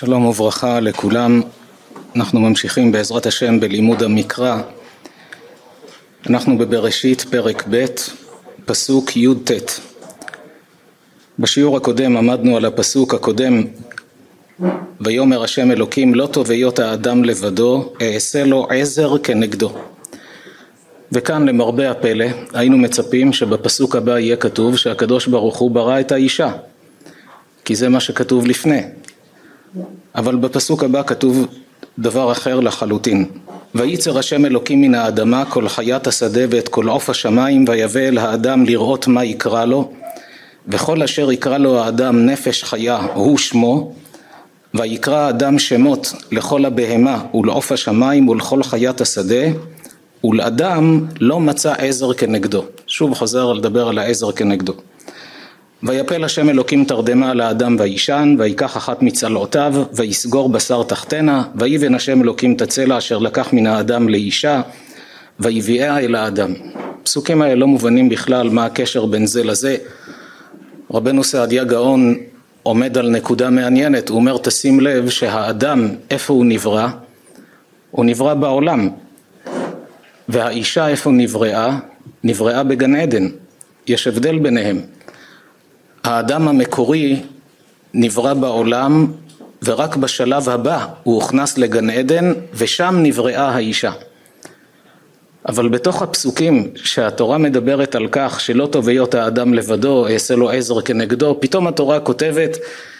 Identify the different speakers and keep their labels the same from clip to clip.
Speaker 1: שלום וברכה לכולם, אנחנו ממשיכים בעזרת השם בלימוד המקרא, אנחנו בבראשית פרק ב', פסוק י"ט. בשיעור הקודם עמדנו על הפסוק הקודם ויאמר השם אלוקים לא טוב היות האדם לבדו אעשה לו עזר כנגדו. וכאן למרבה הפלא היינו מצפים שבפסוק הבא יהיה כתוב שהקדוש ברוך הוא ברא את האישה כי זה מה שכתוב לפני אבל בפסוק הבא כתוב דבר אחר לחלוטין. וייצר השם אלוקים מן האדמה כל חיית השדה ואת כל עוף השמיים ויבא אל האדם לראות מה יקרא לו וכל אשר יקרא לו האדם נפש חיה הוא שמו ויקרא האדם שמות לכל הבהמה ולעוף השמיים ולכל חיית השדה ולאדם לא מצא עזר כנגדו. שוב חוזר לדבר על העזר כנגדו ויפל השם אלוקים תרדמה על האדם וישן ויקח אחת מצלעותיו ויסגור בשר תחתנה ויבן השם אלוקים את הצלע אשר לקח מן האדם לאישה ויביאה אל האדם. פסוקים האלה לא מובנים בכלל מה הקשר בין זה לזה. רבנו סעדיה גאון עומד על נקודה מעניינת הוא אומר תשים לב שהאדם איפה הוא נברא? הוא נברא בעולם. והאישה איפה נבראה? נבראה בגן עדן. יש הבדל ביניהם האדם המקורי נברא בעולם ורק בשלב הבא הוא הוכנס לגן עדן ושם נבראה האישה. אבל בתוך הפסוקים שהתורה מדברת על כך שלא טוב היות האדם לבדו אעשה לו עזר כנגדו פתאום התורה כותבת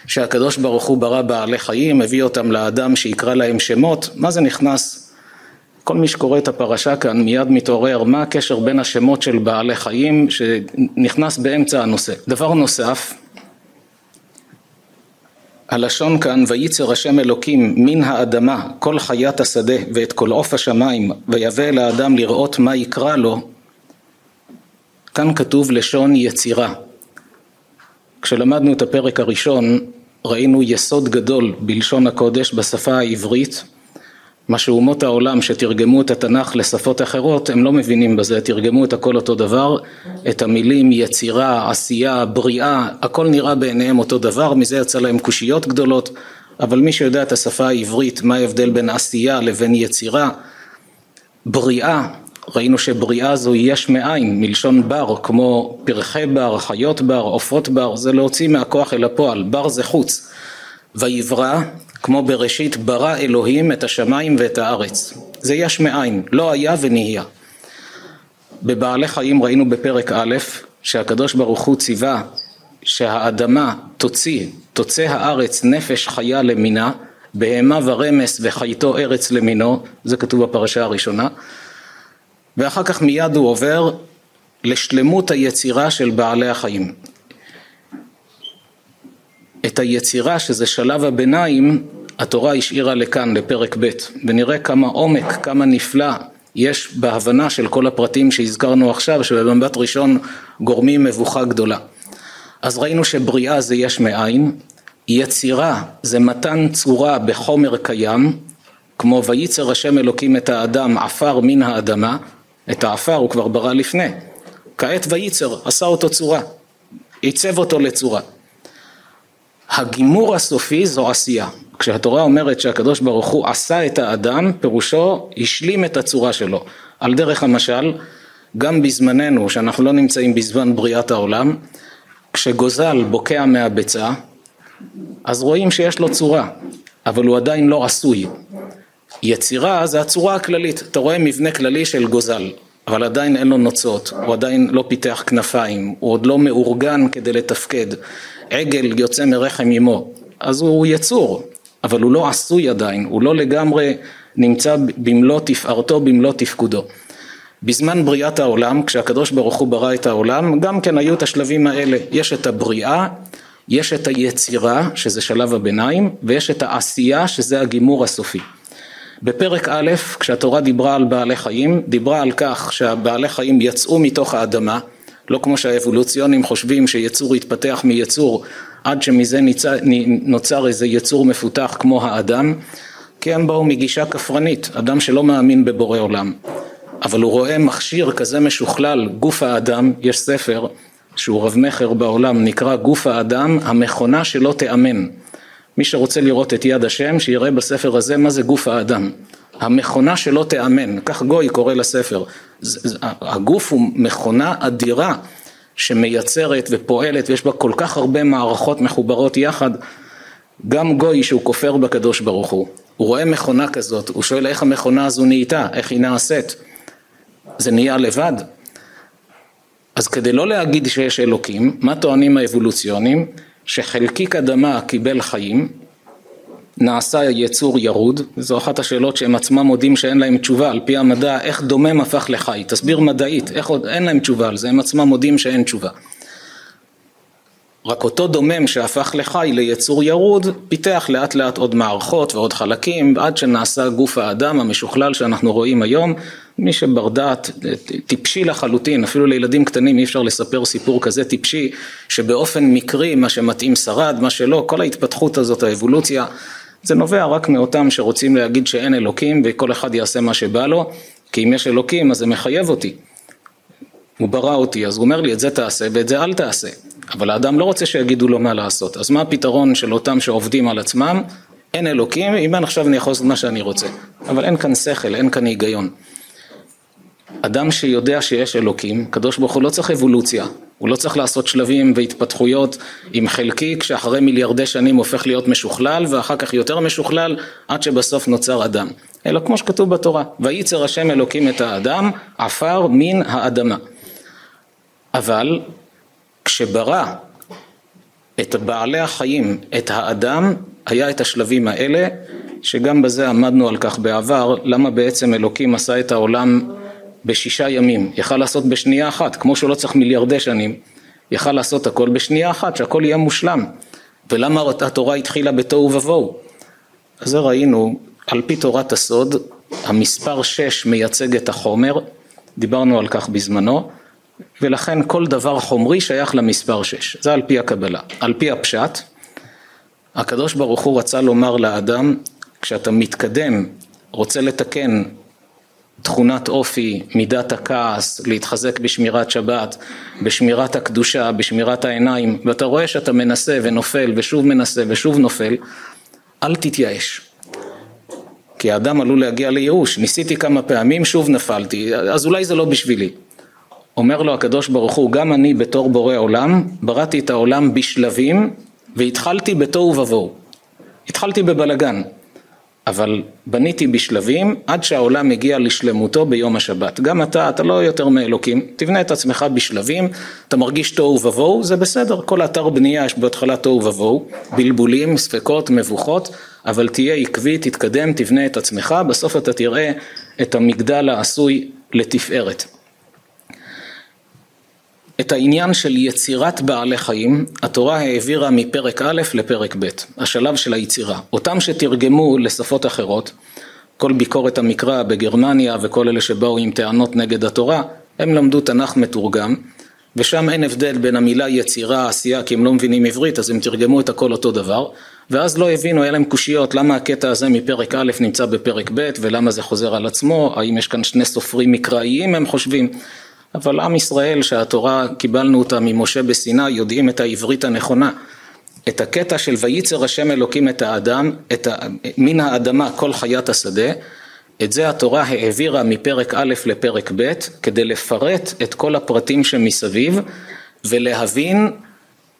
Speaker 1: שהקדוש ברוך הוא ברא בעלי חיים הביא אותם לאדם שיקרא להם שמות מה זה נכנס כל מי שקורא את הפרשה כאן מיד מתעורר מה הקשר בין השמות של בעלי חיים שנכנס באמצע הנושא. דבר נוסף, הלשון כאן וייצר השם אלוקים מן האדמה כל חיית השדה ואת כל עוף השמיים ויבא אל האדם לראות מה יקרא לו כאן כתוב לשון יצירה כשלמדנו את הפרק הראשון ראינו יסוד גדול בלשון הקודש בשפה העברית מה שאומות העולם שתרגמו את התנ"ך לשפות אחרות הם לא מבינים בזה, תרגמו את הכל אותו דבר, את המילים יצירה, עשייה, בריאה, הכל נראה בעיניהם אותו דבר, מזה יצא להם קושיות גדולות, אבל מי שיודע את השפה העברית, מה ההבדל בין עשייה לבין יצירה, בריאה, ראינו שבריאה זו יש מאין, מלשון בר, כמו פרחי בר, חיות בר, עופות בר, זה להוציא מהכוח אל הפועל, בר זה חוץ. ויברא כמו בראשית ברא אלוהים את השמיים ואת הארץ. זה יש מאין לא היה ונהיה. בבעלי חיים ראינו בפרק א' שהקדוש ברוך הוא ציווה שהאדמה תוציא תוצא הארץ נפש חיה למינה בהמה ורמס וחייתו ארץ למינו זה כתוב בפרשה הראשונה. ואחר כך מיד הוא עובר לשלמות היצירה של בעלי החיים את היצירה שזה שלב הביניים התורה השאירה לכאן לפרק ב' ונראה כמה עומק כמה נפלא יש בהבנה של כל הפרטים שהזכרנו עכשיו שבמבט ראשון גורמים מבוכה גדולה. אז ראינו שבריאה זה יש מאין יצירה זה מתן צורה בחומר קיים כמו וייצר השם אלוקים את האדם עפר מן האדמה את העפר הוא כבר ברא לפני. כעת וייצר עשה אותו צורה עיצב אותו לצורה הגימור הסופי זו עשייה. כשהתורה אומרת שהקדוש ברוך הוא עשה את האדם, פירושו השלים את הצורה שלו. על דרך המשל, גם בזמננו, שאנחנו לא נמצאים בזמן בריאת העולם, כשגוזל בוקע מהביצה, אז רואים שיש לו צורה, אבל הוא עדיין לא עשוי. יצירה זה הצורה הכללית, אתה רואה מבנה כללי של גוזל, אבל עדיין אין לו נוצות, הוא עדיין לא פיתח כנפיים, הוא עוד לא מאורגן כדי לתפקד. עגל יוצא מרחם אמו, אז הוא יצור, אבל הוא לא עשוי עדיין, הוא לא לגמרי נמצא במלוא תפארתו, במלוא תפקודו. בזמן בריאת העולם, כשהקדוש ברוך הוא ברא את העולם, גם כן היו את השלבים האלה, יש את הבריאה, יש את היצירה, שזה שלב הביניים, ויש את העשייה, שזה הגימור הסופי. בפרק א', כשהתורה דיברה על בעלי חיים, דיברה על כך שהבעלי חיים יצאו מתוך האדמה, לא כמו שהאבולוציונים חושבים שיצור יתפתח מיצור עד שמזה ניצר, נוצר איזה יצור מפותח כמו האדם, כי הם באו מגישה כפרנית, אדם שלא מאמין בבורא עולם. אבל הוא רואה מכשיר כזה משוכלל, גוף האדם, יש ספר שהוא רב מכר בעולם, נקרא גוף האדם, המכונה שלא תיאמן. מי שרוצה לראות את יד השם, שיראה בספר הזה מה זה גוף האדם. המכונה שלא תיאמן, כך גוי קורא לספר. הגוף הוא מכונה אדירה שמייצרת ופועלת ויש בה כל כך הרבה מערכות מחוברות יחד. גם גוי שהוא כופר בקדוש ברוך הוא, הוא רואה מכונה כזאת, הוא שואל איך המכונה הזו נהייתה, איך היא נעשית. זה נהיה לבד. אז כדי לא להגיד שיש אלוקים, מה טוענים האבולוציונים? שחלקיק אדמה קיבל חיים, נעשה יצור ירוד, זו אחת השאלות שהם עצמם מודים שאין להם תשובה. על פי המדע, איך דומם הפך לחי, תסביר מדעית, איך עוד, אין להם תשובה על זה, הם עצמם מודים שאין תשובה. רק אותו דומם שהפך לחי ליצור ירוד, פיתח לאט לאט עוד מערכות ועוד חלקים, עד שנעשה גוף האדם המשוכלל שאנחנו רואים היום. מי שבר דעת, טיפשי לחלוטין, אפילו לילדים קטנים אי אפשר לספר סיפור כזה טיפשי, שבאופן מקרי מה שמתאים שרד, מה שלא, כל ההתפתחות הזאת, האבולוציה, זה נובע רק מאותם שרוצים להגיד שאין אלוקים וכל אחד יעשה מה שבא לו, כי אם יש אלוקים אז זה מחייב אותי. הוא ברא אותי, אז הוא אומר לי את זה תעשה ואת זה אל תעשה. אבל האדם לא רוצה שיגידו לו מה לעשות. אז מה הפתרון של אותם שעובדים על עצמם? אין אלוקים, אם אין עכשיו אני יכול לעשות מה שאני רוצה. אבל אין כאן שכל, אין כאן היגיון. אדם שיודע שיש אלוקים, קדוש ברוך הוא לא צריך אבולוציה, הוא לא צריך לעשות שלבים והתפתחויות עם חלקיק שאחרי מיליארדי שנים הופך להיות משוכלל ואחר כך יותר משוכלל עד שבסוף נוצר אדם. אלא כמו שכתוב בתורה, וייצר השם אלוקים את האדם עפר מן האדמה. אבל כשברא את בעלי החיים, את האדם, היה את השלבים האלה, שגם בזה עמדנו על כך בעבר, למה בעצם אלוקים עשה את העולם בשישה ימים, יכל לעשות בשנייה אחת, כמו שהוא לא צריך מיליארדי שנים, יכל לעשות הכל בשנייה אחת, שהכל יהיה מושלם. ולמה התורה התחילה בתוהו ובוהו? אז זה ראינו, על פי תורת הסוד, המספר שש מייצג את החומר, דיברנו על כך בזמנו, ולכן כל דבר חומרי שייך למספר שש, זה על פי הקבלה. על פי הפשט, הקדוש ברוך הוא רצה לומר לאדם, כשאתה מתקדם, רוצה לתקן תכונת אופי, מידת הכעס, להתחזק בשמירת שבת, בשמירת הקדושה, בשמירת העיניים, ואתה רואה שאתה מנסה ונופל ושוב מנסה ושוב נופל, אל תתייאש. כי האדם עלול להגיע לייאוש, ניסיתי כמה פעמים, שוב נפלתי, אז אולי זה לא בשבילי. אומר לו הקדוש ברוך הוא, גם אני בתור בורא עולם, בראתי את העולם בשלבים והתחלתי בתוהו ובוהו. התחלתי בבלגן, אבל בניתי בשלבים עד שהעולם מגיע לשלמותו ביום השבת. גם אתה, אתה לא יותר מאלוקים, תבנה את עצמך בשלבים, אתה מרגיש תוהו ובוהו, זה בסדר, כל אתר בנייה יש בהתחלה תוהו ובוהו, בלבולים, ספקות, מבוכות, אבל תהיה עקבי, תתקדם, תבנה את עצמך, בסוף אתה תראה את המגדל העשוי לתפארת. את העניין של יצירת בעלי חיים, התורה העבירה מפרק א' לפרק ב', השלב של היצירה. אותם שתרגמו לשפות אחרות, כל ביקורת המקרא בגרמניה וכל אלה שבאו עם טענות נגד התורה, הם למדו תנ"ך מתורגם, ושם אין הבדל בין המילה יצירה, עשייה, כי הם לא מבינים עברית, אז הם תרגמו את הכל אותו דבר, ואז לא הבינו, היה להם קושיות, למה הקטע הזה מפרק א' נמצא בפרק ב', ולמה זה חוזר על עצמו, האם יש כאן שני סופרים מקראיים, הם חושבים. אבל עם ישראל שהתורה קיבלנו אותה ממשה בסיני יודעים את העברית הנכונה את הקטע של וייצר השם אלוקים את האדם, את ה... מן האדמה כל חיית השדה את זה התורה העבירה מפרק א' לפרק ב' כדי לפרט את כל הפרטים שמסביב ולהבין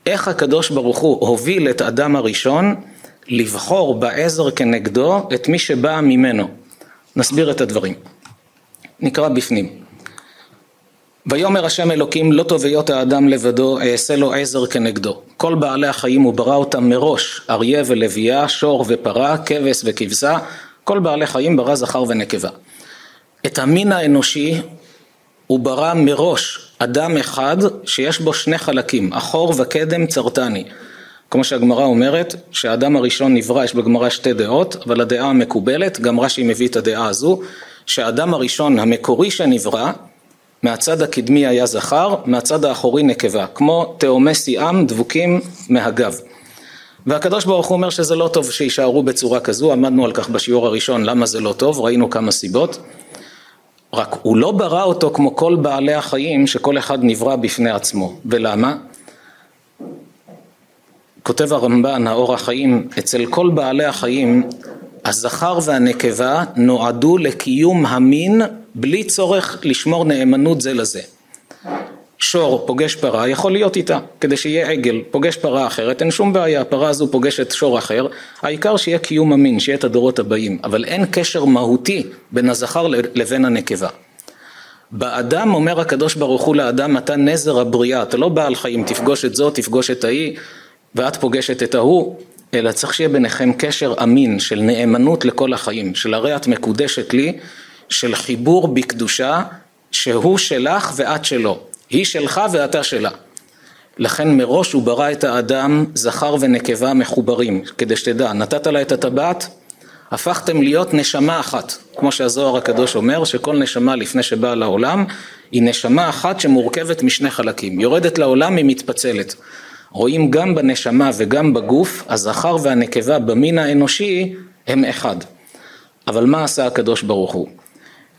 Speaker 1: איך הקדוש ברוך הוא הוביל את אדם הראשון לבחור בעזר כנגדו את מי שבא ממנו. נסביר את הדברים. נקרא בפנים. ויאמר השם אלוקים לא טוב היות האדם לבדו אעשה לו עזר כנגדו. כל בעלי החיים הוא ברא אותם מראש אריה ולוויה שור ופרה כבש וכבשה. כל בעלי חיים ברא זכר ונקבה. את המין האנושי הוא ברא מראש אדם אחד שיש בו שני חלקים אחור וקדם צרתני כמו שהגמרא אומרת שהאדם הראשון נברא יש בגמרא שתי דעות אבל הדעה המקובלת גם רש"י מביא את הדעה הזו שהאדם הראשון המקורי שנברא מהצד הקדמי היה זכר, מהצד האחורי נקבה, כמו תאומי סיאם דבוקים מהגב. והקדוש ברוך הוא אומר שזה לא טוב שיישארו בצורה כזו, עמדנו על כך בשיעור הראשון למה זה לא טוב, ראינו כמה סיבות. רק הוא לא ברא אותו כמו כל בעלי החיים שכל אחד נברא בפני עצמו. ולמה? כותב הרמב"ן, האור החיים, אצל כל בעלי החיים הזכר והנקבה נועדו לקיום המין בלי צורך לשמור נאמנות זה לזה. שור פוגש פרה יכול להיות איתה כדי שיהיה עגל, פוגש פרה אחרת אין שום בעיה, הפרה הזו פוגשת שור אחר, העיקר שיהיה קיום המין, שיהיה את הדורות הבאים, אבל אין קשר מהותי בין הזכר לבין הנקבה. באדם אומר הקדוש ברוך הוא לאדם אתה נזר הבריאה, אתה לא בעל חיים, תפגוש את זו, תפגוש את ההיא ואת פוגשת את ההוא, אלא צריך שיהיה ביניכם קשר אמין של נאמנות לכל החיים, של הרי את מקודשת לי, של חיבור בקדושה שהוא שלך ואת שלו, היא שלך ואתה שלה. לכן מראש הוא ברא את האדם זכר ונקבה מחוברים, כדי שתדע, נתת לה את הטבעת, הפכתם להיות נשמה אחת, כמו שהזוהר הקדוש אומר, שכל נשמה לפני שבאה לעולם היא נשמה אחת שמורכבת משני חלקים, יורדת לעולם היא מתפצלת. רואים גם בנשמה וגם בגוף, הזכר והנקבה במין האנושי הם אחד. אבל מה עשה הקדוש ברוך הוא?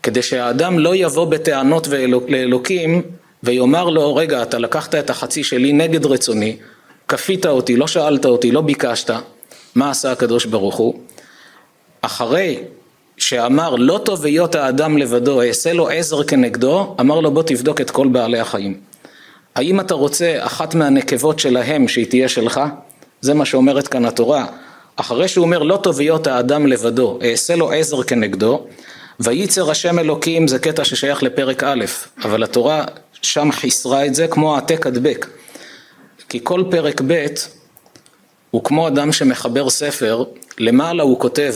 Speaker 1: כדי שהאדם לא יבוא בטענות לאלוקים ויאמר לו, רגע, אתה לקחת את החצי שלי נגד רצוני, כפית אותי, לא שאלת אותי, לא ביקשת, מה עשה הקדוש ברוך הוא? אחרי שאמר לא טוב היות האדם לבדו, אעשה לו עזר כנגדו, אמר לו בוא תבדוק את כל בעלי החיים. האם אתה רוצה אחת מהנקבות שלהם שהיא תהיה שלך? זה מה שאומרת כאן התורה. אחרי שהוא אומר לא טוב היות האדם לבדו, אעשה לו עזר כנגדו, וייצר השם אלוקים זה קטע ששייך לפרק א', אבל התורה שם חיסרה את זה כמו העתק הדבק. כי כל פרק ב' הוא כמו אדם שמחבר ספר, למעלה הוא כותב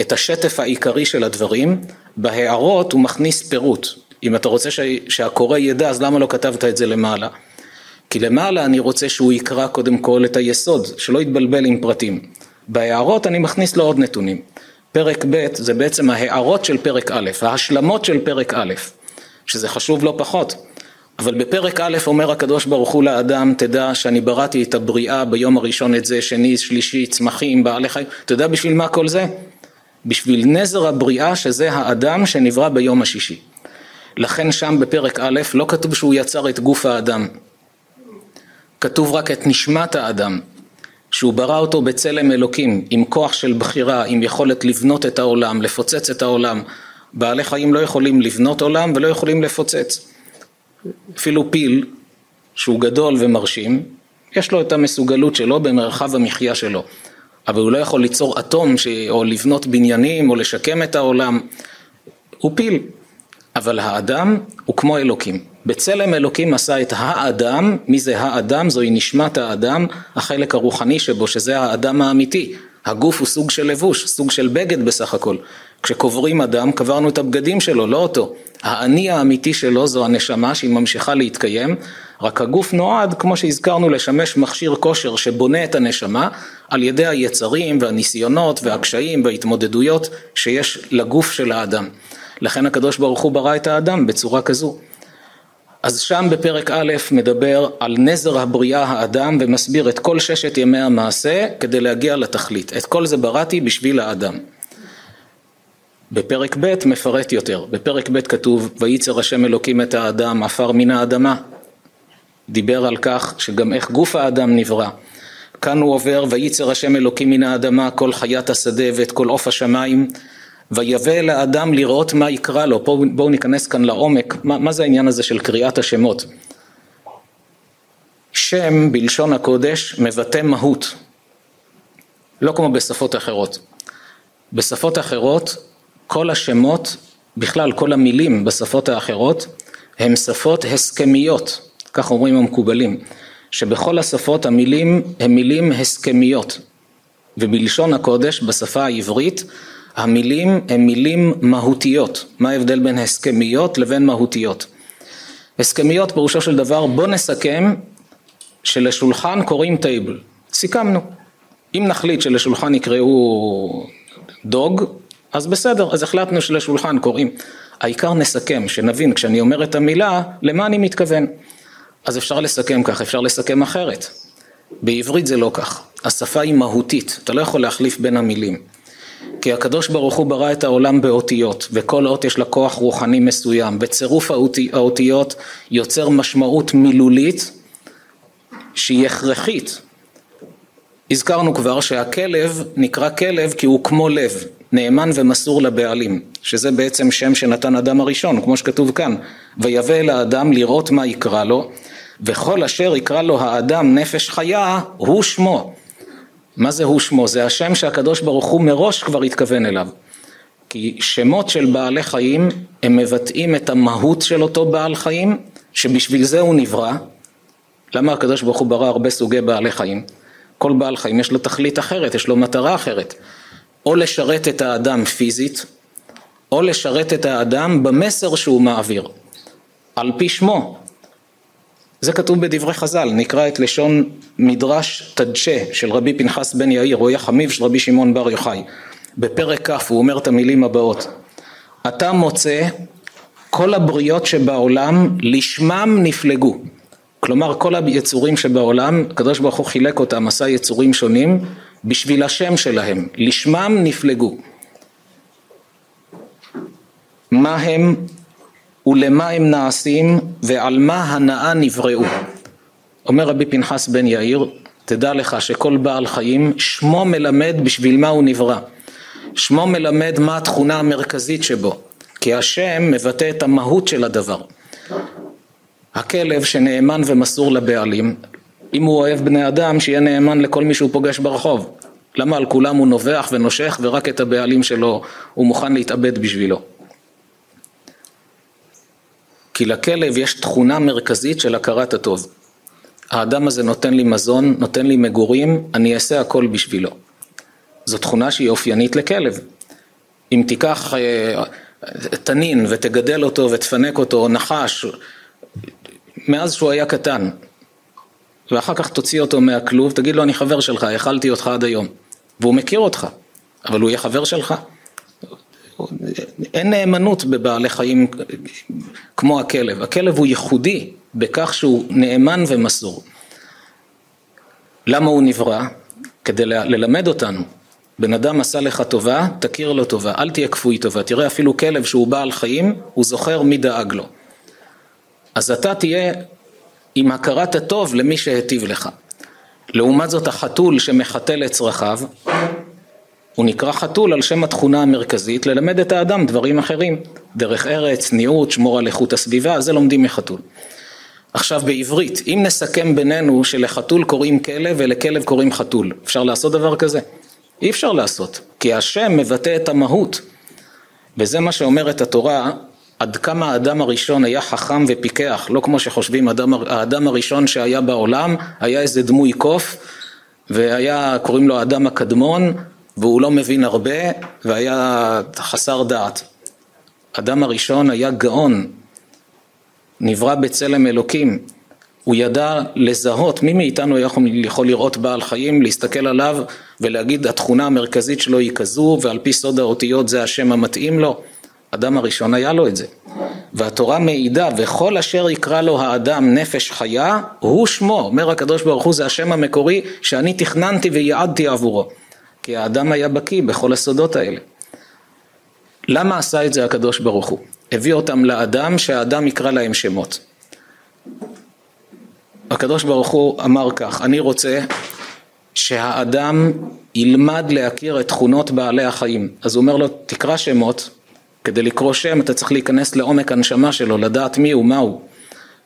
Speaker 1: את השטף העיקרי של הדברים, בהערות הוא מכניס פירוט. אם אתה רוצה שהקורא ידע, אז למה לא כתבת את זה למעלה? כי למעלה אני רוצה שהוא יקרא קודם כל את היסוד, שלא יתבלבל עם פרטים. בהערות אני מכניס לו עוד נתונים. פרק ב' זה בעצם ההערות של פרק א', ההשלמות של פרק א', שזה חשוב לא פחות. אבל בפרק א' אומר הקדוש ברוך הוא לאדם, תדע שאני בראתי את הבריאה ביום הראשון את זה, שני, שלישי, צמחים, בעלי חיים, אתה יודע בשביל מה כל זה? בשביל נזר הבריאה שזה האדם שנברא ביום השישי. לכן שם בפרק א' לא כתוב שהוא יצר את גוף האדם, כתוב רק את נשמת האדם, שהוא ברא אותו בצלם אלוקים, עם כוח של בחירה, עם יכולת לבנות את העולם, לפוצץ את העולם. בעלי חיים לא יכולים לבנות עולם ולא יכולים לפוצץ. אפילו פיל, שהוא גדול ומרשים, יש לו את המסוגלות שלו במרחב המחיה שלו. אבל הוא לא יכול ליצור אטום ש... או לבנות בניינים או לשקם את העולם. הוא פיל. אבל האדם הוא כמו אלוקים. בצלם אלוקים עשה את האדם, מי זה האדם? זוהי נשמת האדם, החלק הרוחני שבו, שזה האדם האמיתי. הגוף הוא סוג של לבוש, סוג של בגד בסך הכל. כשקוברים אדם, קברנו את הבגדים שלו, לא אותו. האני האמיתי שלו זו הנשמה שהיא ממשיכה להתקיים, רק הגוף נועד, כמו שהזכרנו, לשמש מכשיר כושר שבונה את הנשמה על ידי היצרים והניסיונות והקשיים וההתמודדויות שיש לגוף של האדם. לכן הקדוש ברוך הוא ברא את האדם בצורה כזו. אז שם בפרק א' מדבר על נזר הבריאה האדם ומסביר את כל ששת ימי המעשה כדי להגיע לתכלית. את כל זה בראתי בשביל האדם. בפרק ב' מפרט יותר. בפרק ב' כתוב וייצר השם אלוקים את האדם עפר מן האדמה. דיבר על כך שגם איך גוף האדם נברא. כאן הוא עובר וייצר השם אלוקים מן האדמה כל חיית השדה ואת כל עוף השמיים ויבא אל האדם לראות מה יקרא לו, בואו בוא ניכנס כאן לעומק, מה, מה זה העניין הזה של קריאת השמות? שם בלשון הקודש מבטא מהות, לא כמו בשפות אחרות. בשפות אחרות כל השמות, בכלל כל המילים בשפות האחרות הם שפות הסכמיות, כך אומרים המקובלים, שבכל השפות המילים הם מילים הסכמיות, ובלשון הקודש בשפה העברית המילים הן מילים מהותיות. מה ההבדל בין הסכמיות לבין מהותיות? הסכמיות פירושו של דבר בוא נסכם שלשולחן קוראים טייבל. סיכמנו. אם נחליט שלשולחן יקראו דוג, אז בסדר, אז החלטנו שלשולחן קוראים. העיקר נסכם, שנבין כשאני אומר את המילה, למה אני מתכוון. אז אפשר לסכם כך, אפשר לסכם אחרת. בעברית זה לא כך. השפה היא מהותית, אתה לא יכול להחליף בין המילים. כי הקדוש ברוך הוא ברא את העולם באותיות, וכל אות יש לה כוח רוחני מסוים. בצירוף האותיות יוצר משמעות מילולית שהיא הכרחית הזכרנו כבר שהכלב נקרא כלב כי הוא כמו לב, נאמן ומסור לבעלים, שזה בעצם שם שנתן אדם הראשון, כמו שכתוב כאן, ויבא אל האדם לראות מה יקרא לו, וכל אשר יקרא לו האדם נפש חיה, הוא שמו. מה זה הוא שמו? זה השם שהקדוש ברוך הוא מראש כבר התכוון אליו. כי שמות של בעלי חיים הם מבטאים את המהות של אותו בעל חיים, שבשביל זה הוא נברא. למה הקדוש ברוך הוא ברא הרבה סוגי בעלי חיים? כל בעל חיים יש לו תכלית אחרת, יש לו מטרה אחרת. או לשרת את האדם פיזית, או לשרת את האדם במסר שהוא מעביר, על פי שמו. זה כתוב בדברי חז"ל, נקרא את לשון מדרש תדשה של רבי פנחס בן יאיר, הוא היה חמיב של רבי שמעון בר יוחאי. בפרק כ' הוא אומר את המילים הבאות: אתה מוצא כל הבריות שבעולם לשמם נפלגו. כלומר כל היצורים שבעולם, הקדוש ברוך הוא חילק אותם, עשה יצורים שונים בשביל השם שלהם, לשמם נפלגו. מה הם ולמה הם נעשים ועל מה הנאה נבראו. אומר רבי פנחס בן יאיר, תדע לך שכל בעל חיים שמו מלמד בשביל מה הוא נברא. שמו מלמד מה התכונה המרכזית שבו, כי השם מבטא את המהות של הדבר. הכלב שנאמן ומסור לבעלים, אם הוא אוהב בני אדם, שיהיה נאמן לכל מי שהוא פוגש ברחוב. למה על כולם הוא נובח ונושך ורק את הבעלים שלו הוא מוכן להתאבד בשבילו? כי לכלב יש תכונה מרכזית של הכרת הטוב. האדם הזה נותן לי מזון, נותן לי מגורים, אני אעשה הכל בשבילו. זו תכונה שהיא אופיינית לכלב. אם תיקח אה, תנין ותגדל אותו ותפנק אותו, או נחש, מאז שהוא היה קטן, ואחר כך תוציא אותו מהכלוב, תגיד לו אני חבר שלך, האכלתי אותך עד היום. והוא מכיר אותך, אבל הוא יהיה חבר שלך. אין נאמנות בבעלי חיים כמו הכלב. הכלב הוא ייחודי בכך שהוא נאמן ומסור. למה הוא נברא? כדי ללמד אותנו. בן אדם עשה לך טובה, תכיר לו טובה, אל תהיה כפוי טובה. תראה אפילו כלב שהוא בעל חיים, הוא זוכר מי דאג לו. אז אתה תהיה עם הכרת הטוב למי שהיטיב לך. לעומת זאת החתול שמחתל את צרכיו, הוא נקרא חתול על שם התכונה המרכזית ללמד את האדם דברים אחרים, דרך ארץ, צניעות, שמור על איכות הסביבה, זה לומדים מחתול. עכשיו בעברית, אם נסכם בינינו שלחתול קוראים כלב ולכלב קוראים חתול, אפשר לעשות דבר כזה? אי אפשר לעשות, כי השם מבטא את המהות, וזה מה שאומרת התורה עד כמה האדם הראשון היה חכם ופיקח, לא כמו שחושבים האדם, האדם הראשון שהיה בעולם היה איזה דמוי קוף והיה, קוראים לו האדם הקדמון והוא לא מבין הרבה והיה חסר דעת. האדם הראשון היה גאון, נברא בצלם אלוקים, הוא ידע לזהות, מי מאיתנו יכול, לראות בעל חיים, להסתכל עליו ולהגיד התכונה המרכזית שלו היא כזו ועל פי סוד האותיות זה השם המתאים לו אדם הראשון היה לו את זה. והתורה מעידה, וכל אשר יקרא לו האדם נפש חיה, הוא שמו. אומר הקדוש ברוך הוא, זה השם המקורי שאני תכננתי וייעדתי עבורו. כי האדם היה בקיא בכל הסודות האלה. למה עשה את זה הקדוש ברוך הוא? הביא אותם לאדם שהאדם יקרא להם שמות. הקדוש ברוך הוא אמר כך, אני רוצה שהאדם ילמד להכיר את תכונות בעלי החיים. אז הוא אומר לו, תקרא שמות, כדי לקרוא שם אתה צריך להיכנס לעומק הנשמה שלו, לדעת מי הוא, מה הוא,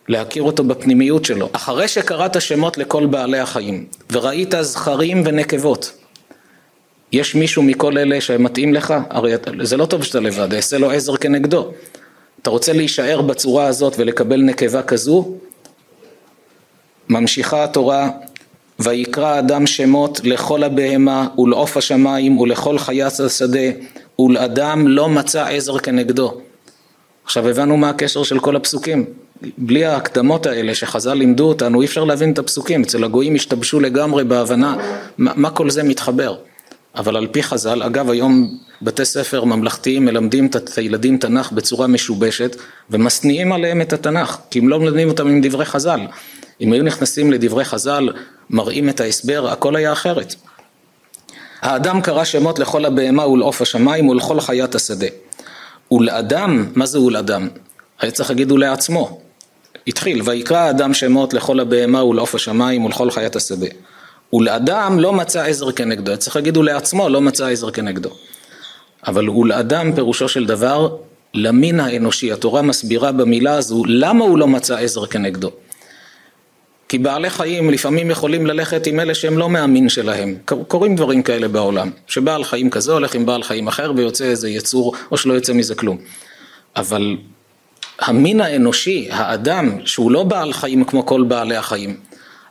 Speaker 1: להכיר אותו בפנימיות שלו. אחרי שקראת שמות לכל בעלי החיים, וראית זכרים ונקבות, יש מישהו מכל אלה שמתאים לך? הרי זה לא טוב שאתה לבד, אעשה לו עזר כנגדו. אתה רוצה להישאר בצורה הזאת ולקבל נקבה כזו? ממשיכה התורה, ויקרא אדם שמות לכל הבהמה ולעוף השמיים ולכל חיית השדה ולאדם לא מצא עזר כנגדו. עכשיו הבנו מה הקשר של כל הפסוקים. בלי ההקדמות האלה שחז"ל לימדו אותנו אי אפשר להבין את הפסוקים. אצל הגויים השתבשו לגמרי בהבנה מה, מה כל זה מתחבר. אבל על פי חז"ל, אגב היום בתי ספר ממלכתיים מלמדים את הילדים תנ"ך בצורה משובשת ומשניאים עליהם את התנ"ך כי הם לא מלמדים אותם עם דברי חז"ל. אם היו נכנסים לדברי חז"ל, מראים את ההסבר, הכל היה אחרת. האדם קרא שמות לכל הבהמה ולעוף השמיים ולכל חיית השדה. ולאדם, מה זה ולאדם? היה צריך להגיד ולעצמו. התחיל, ויקרא האדם שמות לכל הבהמה ולעוף השמיים ולכל חיית השדה. ולאדם לא מצא עזר כנגדו, צריך להגיד ולעצמו לא מצא עזר כנגדו. אבל ולאדם פירושו של דבר למין האנושי, התורה מסבירה במילה הזו למה הוא לא מצא עזר כנגדו. כי בעלי חיים לפעמים יכולים ללכת עם אלה שהם לא מהמין שלהם. קורים דברים כאלה בעולם, שבעל חיים כזה הולך עם בעל חיים אחר ויוצא איזה יצור או שלא יוצא מזה כלום. אבל המין האנושי, האדם, שהוא לא בעל חיים כמו כל בעלי החיים,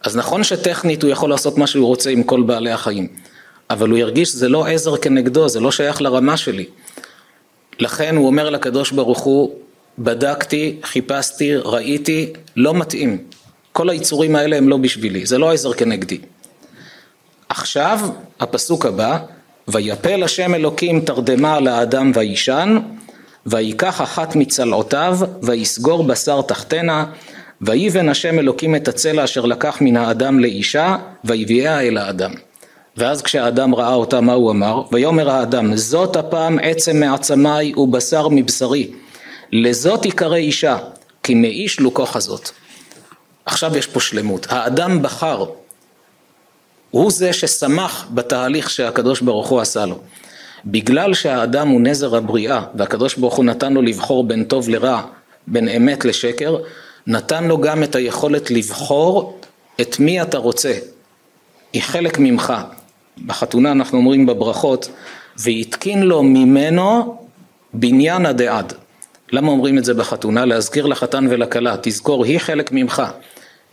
Speaker 1: אז נכון שטכנית הוא יכול לעשות מה שהוא רוצה עם כל בעלי החיים, אבל הוא ירגיש שזה לא עזר כנגדו, זה לא שייך לרמה שלי. לכן הוא אומר לקדוש ברוך הוא, בדקתי, חיפשתי, ראיתי, לא מתאים. כל היצורים האלה הם לא בשבילי, זה לא עזר כנגדי. עכשיו, הפסוק הבא, ויפל השם אלוקים תרדמה על האדם וישן, ויקח אחת מצלעותיו, ויסגור בשר תחתנה, ויבן השם אלוקים את הצלע אשר לקח מן האדם לאישה, ויביאה אל האדם. ואז כשהאדם ראה אותה, מה הוא אמר? ויאמר האדם, זאת הפעם עצם מעצמי ובשר מבשרי, לזאת יקרא אישה, כי מאיש לוקו חזות. עכשיו יש פה שלמות. האדם בחר, הוא זה ששמח בתהליך שהקדוש ברוך הוא עשה לו. בגלל שהאדם הוא נזר הבריאה והקדוש ברוך הוא נתן לו לבחור בין טוב לרע, בין אמת לשקר, נתן לו גם את היכולת לבחור את מי אתה רוצה. היא חלק ממך. בחתונה אנחנו אומרים בברכות, והתקין לו ממנו בניין הדעד. למה אומרים את זה בחתונה? להזכיר לחתן ולכלה, תזכור, היא חלק ממך.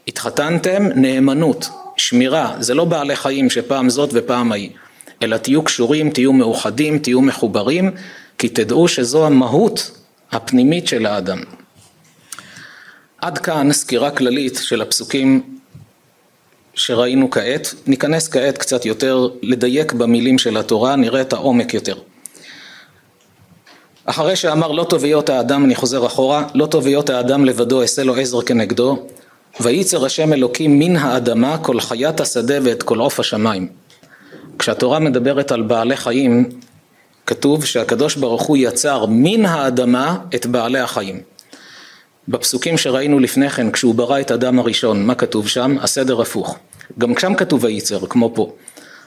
Speaker 1: התחתנתם, נאמנות, שמירה, זה לא בעלי חיים שפעם זאת ופעם ההיא, אלא תהיו קשורים, תהיו מאוחדים, תהיו מחוברים, כי תדעו שזו המהות הפנימית של האדם. עד כאן סקירה כללית של הפסוקים שראינו כעת, ניכנס כעת קצת יותר לדייק במילים של התורה, נראה את העומק יותר. אחרי שאמר לא טוב היות האדם, אני חוזר אחורה, לא טוב היות האדם לבדו אעשה לו עזר כנגדו, וייצר השם אלוקים מן האדמה כל חיית השדה ואת כל עוף השמיים. כשהתורה מדברת על בעלי חיים, כתוב שהקדוש ברוך הוא יצר מן האדמה את בעלי החיים. בפסוקים שראינו לפני כן, כשהוא ברא את אדם הראשון, מה כתוב שם? הסדר הפוך. גם שם כתוב וייצר, כמו פה.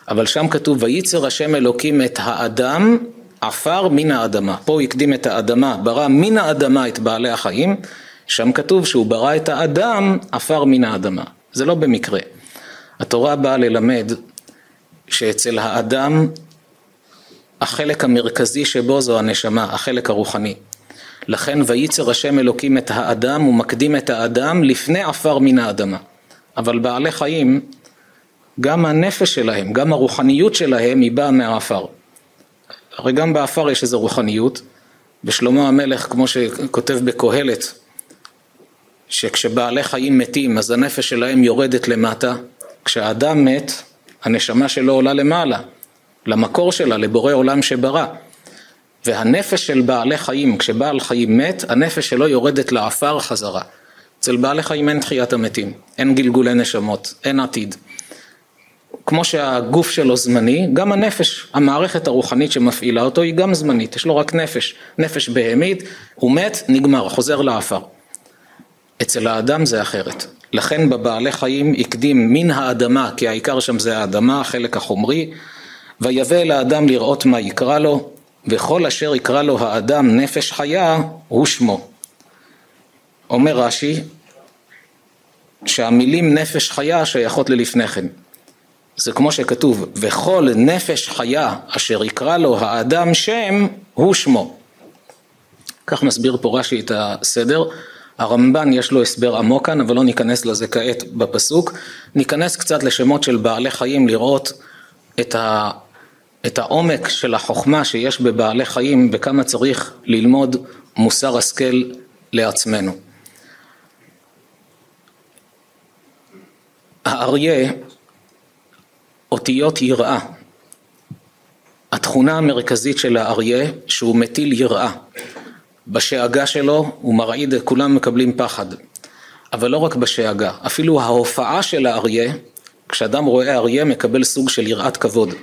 Speaker 1: אבל שם כתוב וייצר השם אלוקים את האדם עפר מן האדמה. פה הוא הקדים את האדמה, ברא מן האדמה את בעלי החיים, שם כתוב שהוא ברא את האדם עפר מן האדמה. זה לא במקרה. התורה באה ללמד שאצל האדם החלק המרכזי שבו זו הנשמה, החלק הרוחני. לכן וייצר השם אלוקים את האדם, הוא מקדים את האדם לפני עפר מן האדמה. אבל בעלי חיים, גם הנפש שלהם, גם הרוחניות שלהם היא באה מהעפר. הרי גם בעפר יש איזו רוחניות. ושלמה המלך, כמו שכותב בקהלת, שכשבעלי חיים מתים אז הנפש שלהם יורדת למטה, כשהאדם מת הנשמה שלו עולה למעלה, למקור שלה, לבורא עולם שברא. והנפש של בעלי חיים, כשבעל חיים מת, הנפש שלו יורדת לעפר חזרה. אצל בעלי חיים אין תחיית המתים, אין גלגולי נשמות, אין עתיד. כמו שהגוף שלו זמני, גם הנפש, המערכת הרוחנית שמפעילה אותו היא גם זמנית, יש לו רק נפש, נפש בהמית, הוא מת, נגמר, חוזר לעפר. אצל האדם זה אחרת. לכן בבעלי חיים הקדים מן האדמה, כי העיקר שם זה האדמה, החלק החומרי, ויבא אל האדם לראות מה יקרא לו, וכל אשר יקרא לו האדם נפש חיה, הוא שמו. אומר רש"י, שהמילים נפש חיה שייכות ללפני כן. זה כמו שכתוב, וכל נפש חיה אשר יקרא לו האדם שם, הוא שמו. כך מסביר פה רש"י את הסדר. הרמב"ן יש לו הסבר עמוק כאן, אבל לא ניכנס לזה כעת בפסוק. ניכנס קצת לשמות של בעלי חיים, לראות את, ה, את העומק של החוכמה שיש בבעלי חיים וכמה צריך ללמוד מוסר השכל לעצמנו. האריה, אותיות יראה. התכונה המרכזית של האריה שהוא מטיל יראה. בשאגה שלו הוא מרעיד, כולם מקבלים פחד. אבל לא רק בשאגה, אפילו ההופעה של האריה, כשאדם רואה אריה מקבל סוג של יראת כבוד.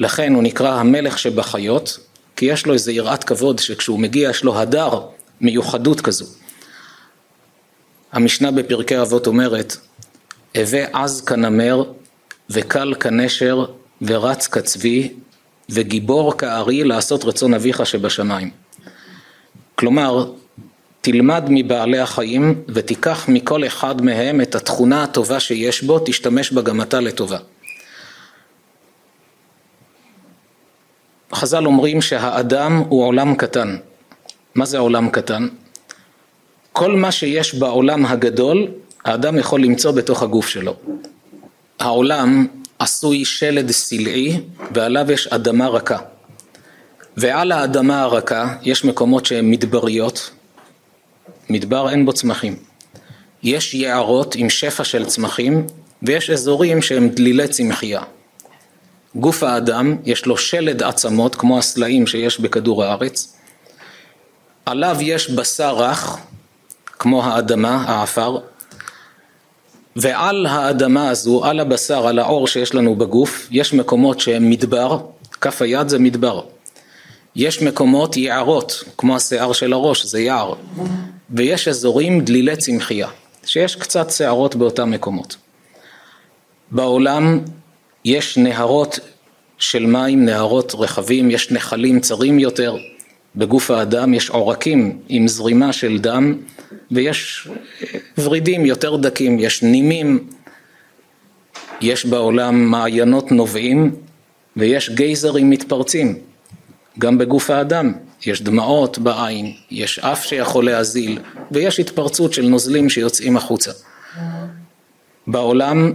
Speaker 1: לכן הוא נקרא המלך שבחיות, כי יש לו איזה יראת כבוד שכשהוא מגיע יש לו הדר, מיוחדות כזו. המשנה בפרקי אבות אומרת, הווה עז כנמר וקל כנשר, ורץ כצבי, וגיבור כארי לעשות רצון אביך שבשמיים. כלומר, תלמד מבעלי החיים ותיקח מכל אחד מהם את התכונה הטובה שיש בו, תשתמש בה גם אתה לטובה. חז"ל אומרים שהאדם הוא עולם קטן. מה זה עולם קטן? כל מה שיש בעולם הגדול, האדם יכול למצוא בתוך הגוף שלו. העולם עשוי שלד סלעי ועליו יש אדמה רכה. ועל האדמה הרכה יש מקומות שהן מדבריות, מדבר אין בו צמחים. יש יערות עם שפע של צמחים ויש אזורים שהם דלילי צמחייה. גוף האדם יש לו שלד עצמות כמו הסלעים שיש בכדור הארץ, עליו יש בשר רך כמו האדמה, העפר, ועל האדמה הזו, על הבשר, על העור שיש לנו בגוף, יש מקומות שהם מדבר, כף היד זה מדבר. יש מקומות יערות, כמו השיער של הראש, זה יער. ויש אזורים דלילי צמחייה, שיש קצת שערות באותם מקומות. בעולם יש נהרות של מים, נהרות רחבים, יש נחלים צרים יותר, בגוף האדם יש עורקים עם זרימה של דם ויש ורידים יותר דקים, יש נימים, יש בעולם מעיינות נובעים ויש גייזרים מתפרצים, גם בגוף האדם יש דמעות בעין, יש אף שיכול להזיל ויש התפרצות של נוזלים שיוצאים החוצה. בעולם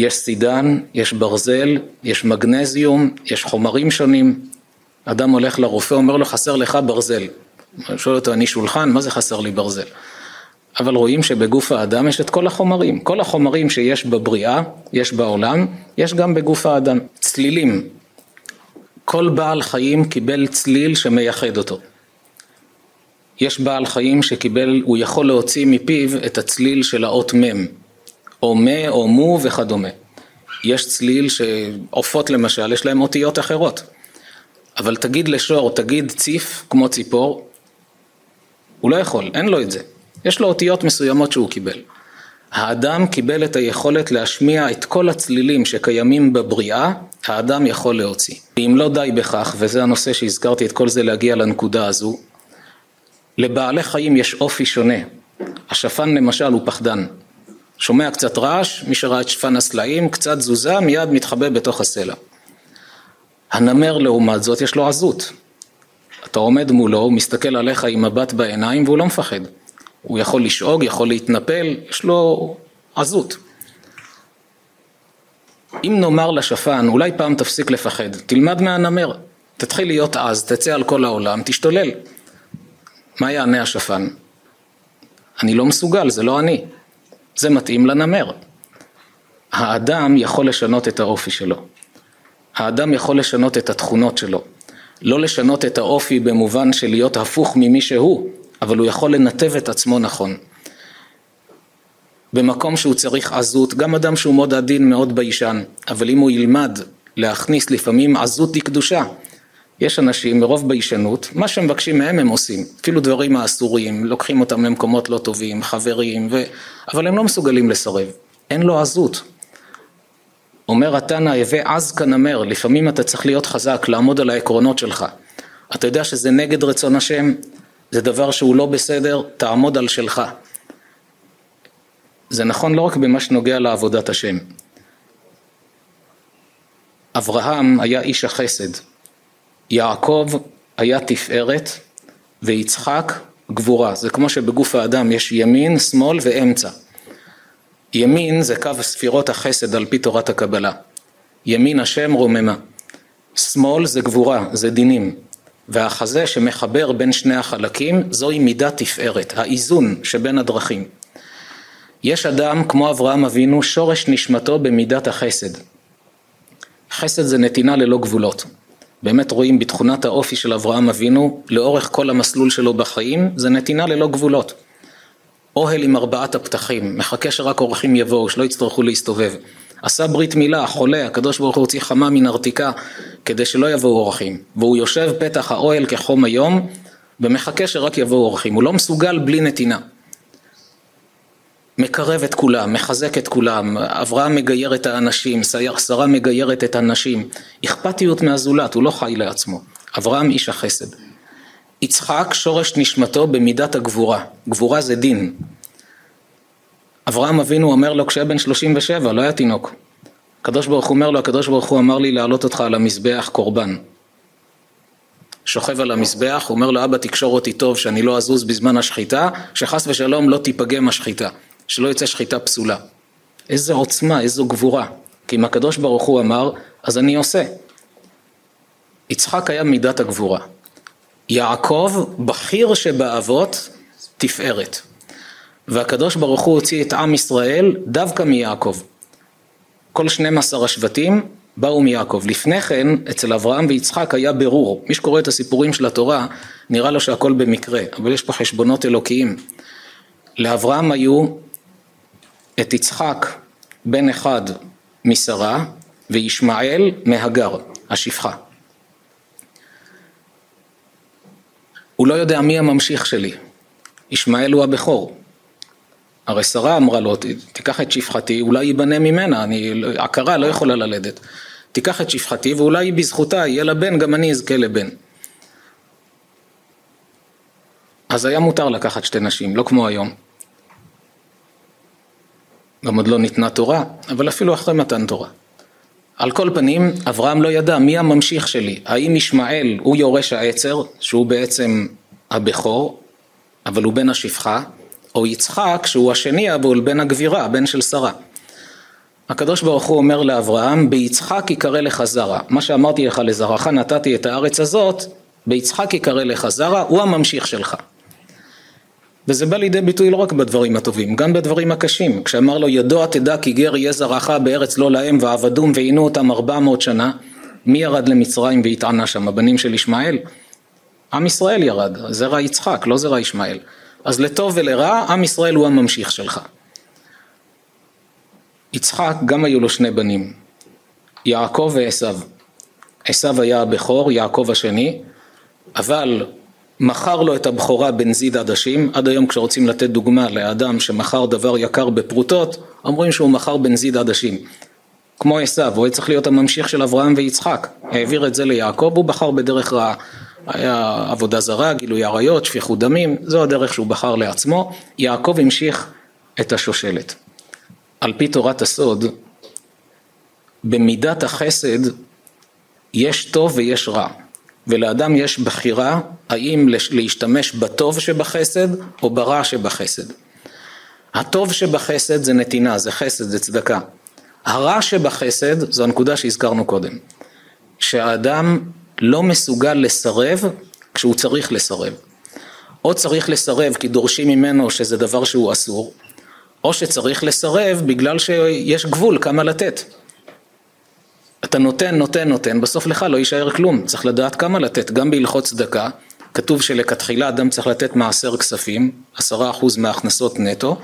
Speaker 1: יש סידן, יש ברזל, יש מגנזיום, יש חומרים שונים. אדם הולך לרופא, אומר לו חסר לך ברזל. שואל אותו אני שולחן, מה זה חסר לי ברזל? אבל רואים שבגוף האדם יש את כל החומרים. כל החומרים שיש בבריאה, יש בעולם, יש גם בגוף האדם. צלילים. כל בעל חיים קיבל צליל שמייחד אותו. יש בעל חיים שקיבל, הוא יכול להוציא מפיו את הצליל של האות מ'. או מה או מו וכדומה. יש צליל שעופות למשל, יש להם אותיות אחרות. אבל תגיד לשור, תגיד ציף כמו ציפור, הוא לא יכול, אין לו את זה. יש לו אותיות מסוימות שהוא קיבל. האדם קיבל את היכולת להשמיע את כל הצלילים שקיימים בבריאה, האדם יכול להוציא. אם לא די בכך, וזה הנושא שהזכרתי את כל זה להגיע לנקודה הזו, לבעלי חיים יש אופי שונה. השפן למשל הוא פחדן. שומע קצת רעש, מי שראה את שפן הסלעים, קצת תזוזה, מיד מתחבא בתוך הסלע. הנמר לעומת זאת יש לו עזות. אתה עומד מולו, הוא מסתכל עליך עם מבט בעיניים והוא לא מפחד. הוא יכול לשאוג, יכול להתנפל, יש לו עזות. אם נאמר לשפן, אולי פעם תפסיק לפחד, תלמד מהנמר, תתחיל להיות עז, תצא על כל העולם, תשתולל. מה יענה השפן? אני לא מסוגל, זה לא אני. זה מתאים לנמר. האדם יכול לשנות את האופי שלו. האדם יכול לשנות את התכונות שלו. לא לשנות את האופי במובן של להיות הפוך ממי שהוא, אבל הוא יכול לנתב את עצמו נכון. במקום שהוא צריך עזות, גם אדם שהוא מאוד עדין, מאוד ביישן, אבל אם הוא ילמד להכניס לפעמים עזות היא קדושה. יש אנשים מרוב ביישנות, מה שמבקשים מהם הם עושים, אפילו דברים האסורים, לוקחים אותם למקומות לא טובים, חברים, ו... אבל הם לא מסוגלים לסרב, אין לו עזות. אומר התנא, הווה עז כנמר, לפעמים אתה צריך להיות חזק, לעמוד על העקרונות שלך. אתה יודע שזה נגד רצון השם, זה דבר שהוא לא בסדר, תעמוד על שלך. זה נכון לא רק במה שנוגע לעבודת השם. אברהם היה איש החסד, יעקב היה תפארת ויצחק גבורה. זה כמו שבגוף האדם יש ימין, שמאל ואמצע. ימין זה קו ספירות החסד על פי תורת הקבלה. ימין השם רוממה. שמאל זה גבורה, זה דינים. והחזה שמחבר בין שני החלקים זוהי מידת תפארת, האיזון שבין הדרכים. יש אדם כמו אברהם אבינו, שורש נשמתו במידת החסד. חסד זה נתינה ללא גבולות. באמת רואים בתכונת האופי של אברהם אבינו, לאורך כל המסלול שלו בחיים, זה נתינה ללא גבולות. אוהל עם ארבעת הפתחים, מחכה שרק אורחים יבואו, שלא יצטרכו להסתובב. עשה ברית מילה, חולה, הקדוש ברוך הוא הוציא חמה מנרתיקה כדי שלא יבואו אורחים. והוא יושב פתח האוהל כחום היום ומחכה שרק יבואו אורחים. הוא לא מסוגל בלי נתינה. מקרב את כולם, מחזק את כולם, אברהם מגייר את האנשים, שרה מגיירת את הנשים, אכפתיות מהזולת, הוא לא חי לעצמו, אברהם איש החסד. יצחק שורש נשמתו במידת הגבורה, גבורה זה דין. אברהם אבינו אומר לו כשהיה בן 37, לא היה תינוק. הקדוש ברוך הוא אומר לו, הקדוש ברוך הוא אמר לי להעלות אותך על המזבח קורבן. שוכב על המזבח, אומר לו אבא תקשור אותי טוב שאני לא אזוז בזמן השחיטה, שחס ושלום לא תיפגם השחיטה, שלא יצא שחיטה פסולה. איזה עוצמה, איזו גבורה. כי אם הקדוש ברוך הוא אמר, אז אני עושה. יצחק היה מידת הגבורה. יעקב, בכיר שבאבות, תפארת. והקדוש ברוך הוא הוציא את עם ישראל דווקא מיעקב. כל 12 השבטים באו מיעקב. לפני כן, אצל אברהם ויצחק היה ברור. מי שקורא את הסיפורים של התורה, נראה לו שהכל במקרה, אבל יש פה חשבונות אלוקיים. לאברהם היו את יצחק בן אחד משרה וישמעאל מהגר, השפחה. הוא לא יודע מי הממשיך שלי. ישמעאל הוא הבכור. הרי שרה אמרה לו, תיקח את שפחתי, אולי ייבנה ממנה, אני, עקרה לא יכולה ללדת. תיקח את שפחתי ואולי בזכותה יהיה לה בן, גם אני אזכה לבן. אז היה מותר לקחת שתי נשים, לא כמו היום. גם עוד לא ניתנה תורה, אבל אפילו אחרי מתן תורה. על כל פנים, אברהם לא ידע מי הממשיך שלי, האם ישמעאל הוא יורש העצר, שהוא בעצם הבכור, אבל הוא בן השפחה, או יצחק שהוא השני אבל בן הגבירה, בן של שרה. הקדוש ברוך הוא אומר לאברהם, ביצחק יקרא לך זרע. מה שאמרתי לך לזרעך נתתי את הארץ הזאת, ביצחק יקרא לך זרע, הוא הממשיך שלך. וזה בא לידי ביטוי לא רק בדברים הטובים, גם בדברים הקשים. כשאמר לו ידוע תדע כי גר יהיה זרעך בארץ לא להם ועבדום ועינו אותם ארבע מאות שנה, מי ירד למצרים והתענה שם? הבנים של ישמעאל? עם ישראל ירד, זרע יצחק, לא זרע ישמעאל. אז לטוב ולרע, עם ישראל הוא הממשיך שלך. יצחק גם היו לו שני בנים, יעקב ועשו. עשו היה הבכור, יעקב השני, אבל מכר לו את הבכורה בנזיד עדשים, עד היום כשרוצים לתת דוגמה לאדם שמכר דבר יקר בפרוטות, אומרים שהוא מכר בנזיד עדשים. כמו עשו, הוא היה צריך להיות הממשיך של אברהם ויצחק, העביר את זה ליעקב, הוא בחר בדרך רעה. היה עבודה זרה, גילוי עריות, שפיכות דמים, זו הדרך שהוא בחר לעצמו. יעקב המשיך את השושלת. על פי תורת הסוד, במידת החסד יש טוב ויש רע, ולאדם יש בחירה האם להשתמש בטוב שבחסד או ברע שבחסד. הטוב שבחסד זה נתינה, זה חסד, זה צדקה. הרע שבחסד זו הנקודה שהזכרנו קודם, שהאדם לא מסוגל לסרב כשהוא צריך לסרב. או צריך לסרב כי דורשים ממנו שזה דבר שהוא אסור, או שצריך לסרב בגלל שיש גבול כמה לתת. אתה נותן, נותן, נותן, בסוף לך לא יישאר כלום, צריך לדעת כמה לתת, גם בהלכות צדקה, כתוב שלכתחילה אדם צריך לתת מעשר כספים, עשרה אחוז מהכנסות נטו,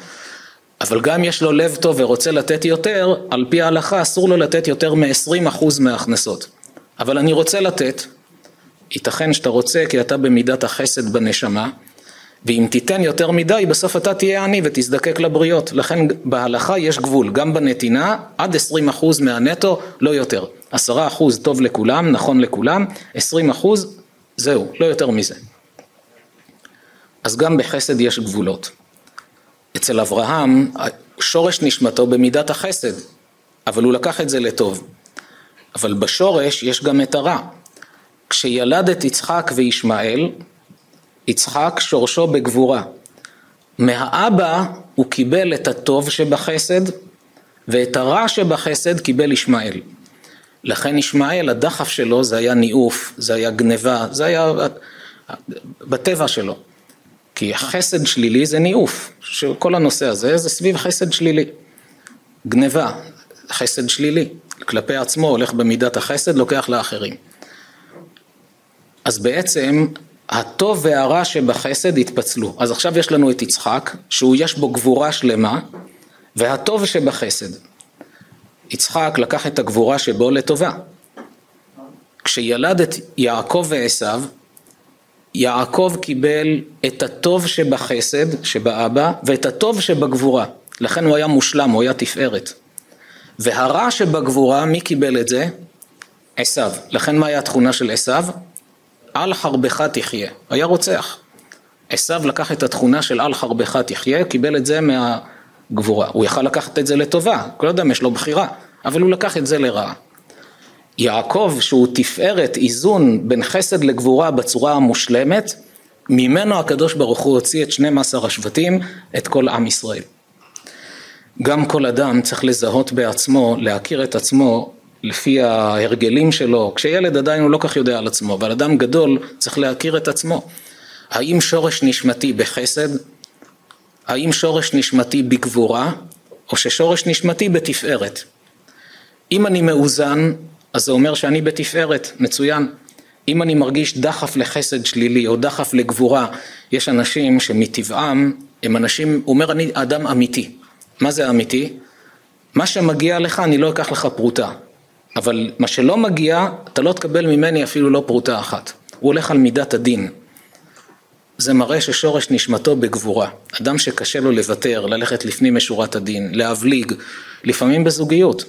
Speaker 1: אבל גם יש לו לב טוב ורוצה לתת יותר, על פי ההלכה אסור לו לתת יותר מ-20 אחוז מההכנסות. אבל אני רוצה לתת, ייתכן שאתה רוצה כי אתה במידת החסד בנשמה, ואם תיתן יותר מדי בסוף אתה תהיה עני ותזדקק לבריות, לכן בהלכה יש גבול, גם בנתינה עד 20% מהנטו, לא יותר. 10% טוב לכולם, נכון לכולם, 20% זהו, לא יותר מזה. אז גם בחסד יש גבולות. אצל אברהם שורש נשמתו במידת החסד, אבל הוא לקח את זה לטוב. אבל בשורש יש גם את הרע. כשילד את יצחק וישמעאל, יצחק שורשו בגבורה. מהאבא הוא קיבל את הטוב שבחסד, ואת הרע שבחסד קיבל ישמעאל. לכן ישמעאל, הדחף שלו זה היה ניאוף, זה היה גניבה, זה היה בטבע שלו. כי חסד שלילי זה ניאוף, שכל הנושא הזה זה סביב חסד שלילי. גניבה, חסד שלילי. כלפי עצמו הולך במידת החסד, לוקח לאחרים. אז בעצם הטוב והרע שבחסד התפצלו. אז עכשיו יש לנו את יצחק, שהוא יש בו גבורה שלמה, והטוב שבחסד. יצחק לקח את הגבורה שבו לטובה. כשילד את יעקב ועשו, יעקב קיבל את הטוב שבחסד, שבאבא, ואת הטוב שבגבורה. לכן הוא היה מושלם, הוא היה תפארת. והרע שבגבורה, מי קיבל את זה? עשיו. לכן מה היה התכונה של עשיו? על חרבך תחיה. היה רוצח. עשיו לקח את התכונה של על חרבך תחיה, קיבל את זה מהגבורה. הוא יכל לקחת את זה לטובה, כל אדם יש לו בחירה, אבל הוא לקח את זה לרעה. יעקב שהוא תפארת איזון בין חסד לגבורה בצורה המושלמת, ממנו הקדוש ברוך הוא הוציא את 12 השבטים, את כל עם ישראל. גם כל אדם צריך לזהות בעצמו, להכיר את עצמו לפי ההרגלים שלו, כשילד עדיין הוא לא כך יודע על עצמו, אבל אדם גדול צריך להכיר את עצמו. האם שורש נשמתי בחסד? האם שורש נשמתי בגבורה? או ששורש נשמתי בתפארת? אם אני מאוזן, אז זה אומר שאני בתפארת, מצוין. אם אני מרגיש דחף לחסד שלילי או דחף לגבורה, יש אנשים שמטבעם הם אנשים, הוא אומר אני אדם אמיתי. מה זה אמיתי? מה שמגיע לך אני לא אקח לך פרוטה, אבל מה שלא מגיע אתה לא תקבל ממני אפילו לא פרוטה אחת. הוא הולך על מידת הדין. זה מראה ששורש נשמתו בגבורה. אדם שקשה לו לוותר, ללכת לפנים משורת הדין, להבליג, לפעמים בזוגיות.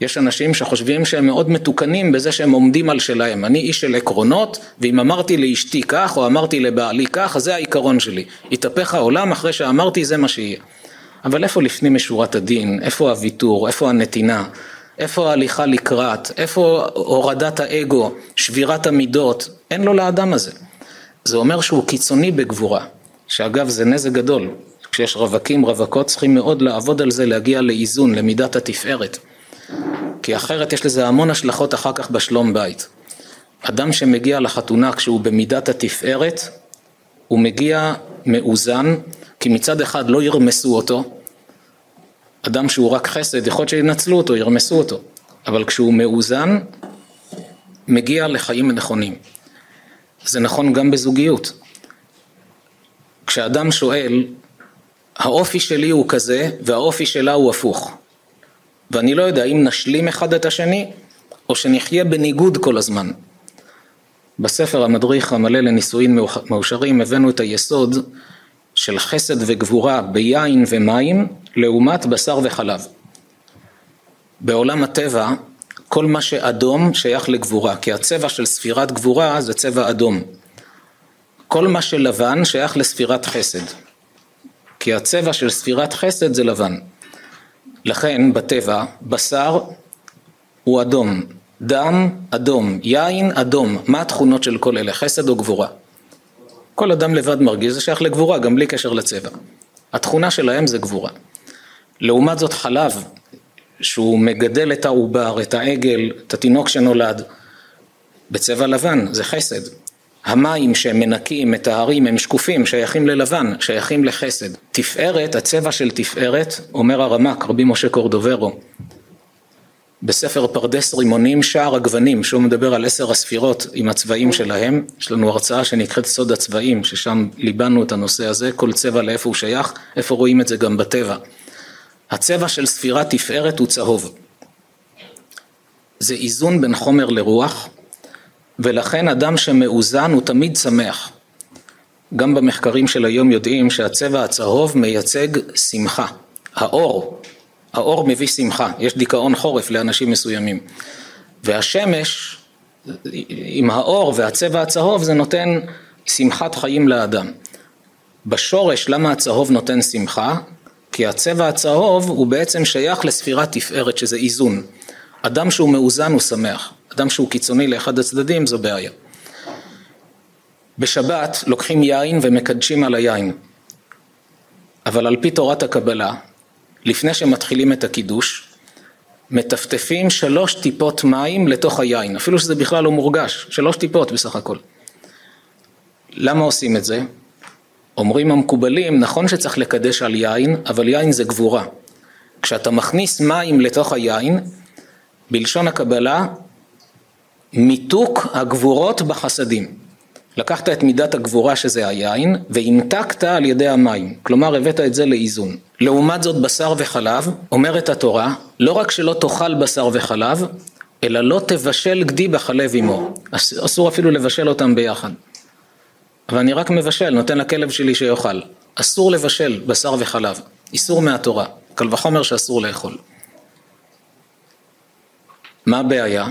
Speaker 1: יש אנשים שחושבים שהם מאוד מתוקנים בזה שהם עומדים על שלהם. אני איש של עקרונות, ואם אמרתי לאשתי כך, או אמרתי לבעלי כך, זה העיקרון שלי. יתהפך העולם אחרי שאמרתי, זה מה שיהיה. אבל איפה לפנים משורת הדין? איפה הוויתור? איפה הנתינה? איפה ההליכה לקראת? איפה הורדת האגו? שבירת המידות? אין לו לאדם הזה. זה אומר שהוא קיצוני בגבורה, שאגב זה נזק גדול. כשיש רווקים, רווקות, צריכים מאוד לעבוד על זה, להגיע לאיזון, למידת התפארת. כי אחרת יש לזה המון השלכות אחר כך בשלום בית. אדם שמגיע לחתונה כשהוא במידת התפארת, הוא מגיע מאוזן, כי מצד אחד לא ירמסו אותו, אדם שהוא רק חסד, יכול להיות שינצלו אותו, ירמסו אותו, אבל כשהוא מאוזן, מגיע לחיים נכונים. זה נכון גם בזוגיות. כשאדם שואל, האופי שלי הוא כזה והאופי שלה הוא הפוך. ואני לא יודע אם נשלים אחד את השני או שנחיה בניגוד כל הזמן. בספר המדריך המלא לנישואין מאושרים הבאנו את היסוד של חסד וגבורה ביין ומים לעומת בשר וחלב. בעולם הטבע כל מה שאדום שייך לגבורה, כי הצבע של ספירת גבורה זה צבע אדום. כל מה שלבן שייך לספירת חסד, כי הצבע של ספירת חסד זה לבן. לכן בטבע בשר הוא אדום, דם אדום, יין אדום, מה התכונות של כל אלה, חסד או גבורה? כל אדם לבד מרגיש, זה שייך לגבורה, גם בלי קשר לצבע. התכונה שלהם זה גבורה. לעומת זאת חלב, שהוא מגדל את העובר, את העגל, את התינוק שנולד, בצבע לבן, זה חסד. המים שהם מנקים, מטהרים, הם שקופים, שייכים ללבן, שייכים לחסד. תפארת, הצבע של תפארת, אומר הרמק, רבי משה קורדוברו, בספר פרדס רימונים, שער הגוונים, שהוא מדבר על עשר הספירות עם הצבעים שלהם, יש לנו הרצאה שנקראת סוד הצבעים, ששם ליבנו את הנושא הזה, כל צבע לאיפה הוא שייך, איפה רואים את זה גם בטבע. הצבע של ספירת תפארת הוא צהוב. זה איזון בין חומר לרוח, ולכן אדם שמאוזן הוא תמיד שמח. גם במחקרים של היום יודעים שהצבע הצהוב מייצג שמחה. האור, האור מביא שמחה, יש דיכאון חורף לאנשים מסוימים. והשמש, עם האור והצבע הצהוב זה נותן שמחת חיים לאדם. בשורש למה הצהוב נותן שמחה? כי הצבע הצהוב הוא בעצם שייך לספירת תפארת שזה איזון. אדם שהוא מאוזן הוא שמח, אדם שהוא קיצוני לאחד הצדדים זו בעיה. בשבת לוקחים יין ומקדשים על היין, אבל על פי תורת הקבלה, לפני שמתחילים את הקידוש, מטפטפים שלוש טיפות מים לתוך היין, אפילו שזה בכלל לא מורגש, שלוש טיפות בסך הכל. למה עושים את זה? אומרים המקובלים, נכון שצריך לקדש על יין, אבל יין זה גבורה. כשאתה מכניס מים לתוך היין, בלשון הקבלה, מיתוק הגבורות בחסדים. לקחת את מידת הגבורה שזה היין, והמתקת על ידי המים. כלומר, הבאת את זה לאיזון. לעומת זאת, בשר וחלב, אומרת התורה, לא רק שלא תאכל בשר וחלב, אלא לא תבשל גדי בחלב עמו. אסור אפילו לבשל אותם ביחד. ואני רק מבשל, נותן לכלב שלי שיאכל. אסור לבשל בשר וחלב, איסור מהתורה. קל וחומר שאסור לאכול. מה הבעיה?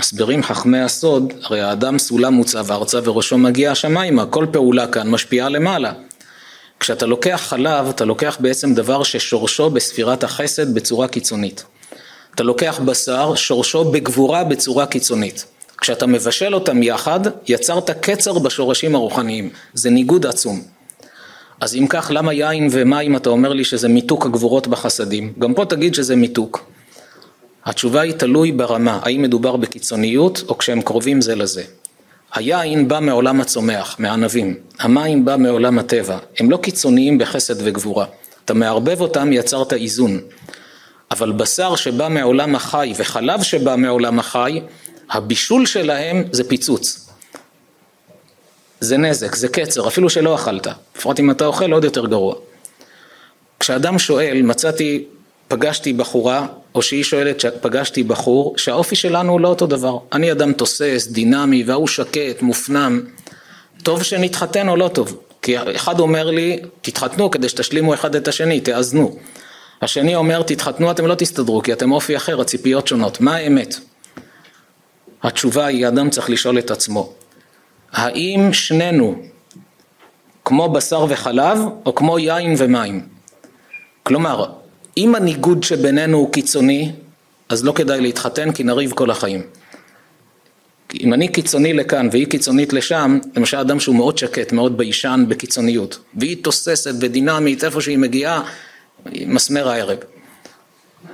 Speaker 1: מסבירים חכמי הסוד, הרי האדם סולם מוצב ארצה וראשו מגיע השמיימה, כל פעולה כאן משפיעה למעלה. כשאתה לוקח חלב, אתה לוקח בעצם דבר ששורשו בספירת החסד בצורה קיצונית. אתה לוקח בשר, שורשו בגבורה בצורה קיצונית. כשאתה מבשל אותם יחד, יצרת קצר בשורשים הרוחניים. זה ניגוד עצום. אז אם כך, למה יין ומים אתה אומר לי שזה מיתוק הגבורות בחסדים? גם פה תגיד שזה מיתוק. התשובה היא תלוי ברמה, האם מדובר בקיצוניות או כשהם קרובים זה לזה. היין בא מעולם הצומח, מענבים, המים בא מעולם הטבע, הם לא קיצוניים בחסד וגבורה. אתה מערבב אותם, יצרת איזון. אבל בשר שבא מעולם החי וחלב שבא מעולם החי, הבישול שלהם זה פיצוץ. זה נזק, זה קצר, אפילו שלא אכלת. בפרט אם אתה אוכל עוד יותר גרוע. כשאדם שואל, מצאתי, פגשתי בחורה, או שהיא שואלת, פגשתי בחור, שהאופי שלנו הוא לא אותו דבר. אני אדם תוסס, דינמי, וההוא שקט, מופנם. טוב שנתחתן או לא טוב? כי אחד אומר לי, תתחתנו כדי שתשלימו אחד את השני, תאזנו. השני אומר, תתחתנו, אתם לא תסתדרו, כי אתם אופי אחר, הציפיות שונות. מה האמת? התשובה היא, אדם צריך לשאול את עצמו, האם שנינו כמו בשר וחלב, או כמו יין ומים? כלומר, אם הניגוד שבינינו הוא קיצוני, אז לא כדאי להתחתן כי נריב כל החיים. אם אני קיצוני לכאן והיא קיצונית לשם, למשל אדם שהוא מאוד שקט, מאוד ביישן בקיצוניות, והיא תוססת ודינמית איפה שהיא מגיעה, מסמר הערב.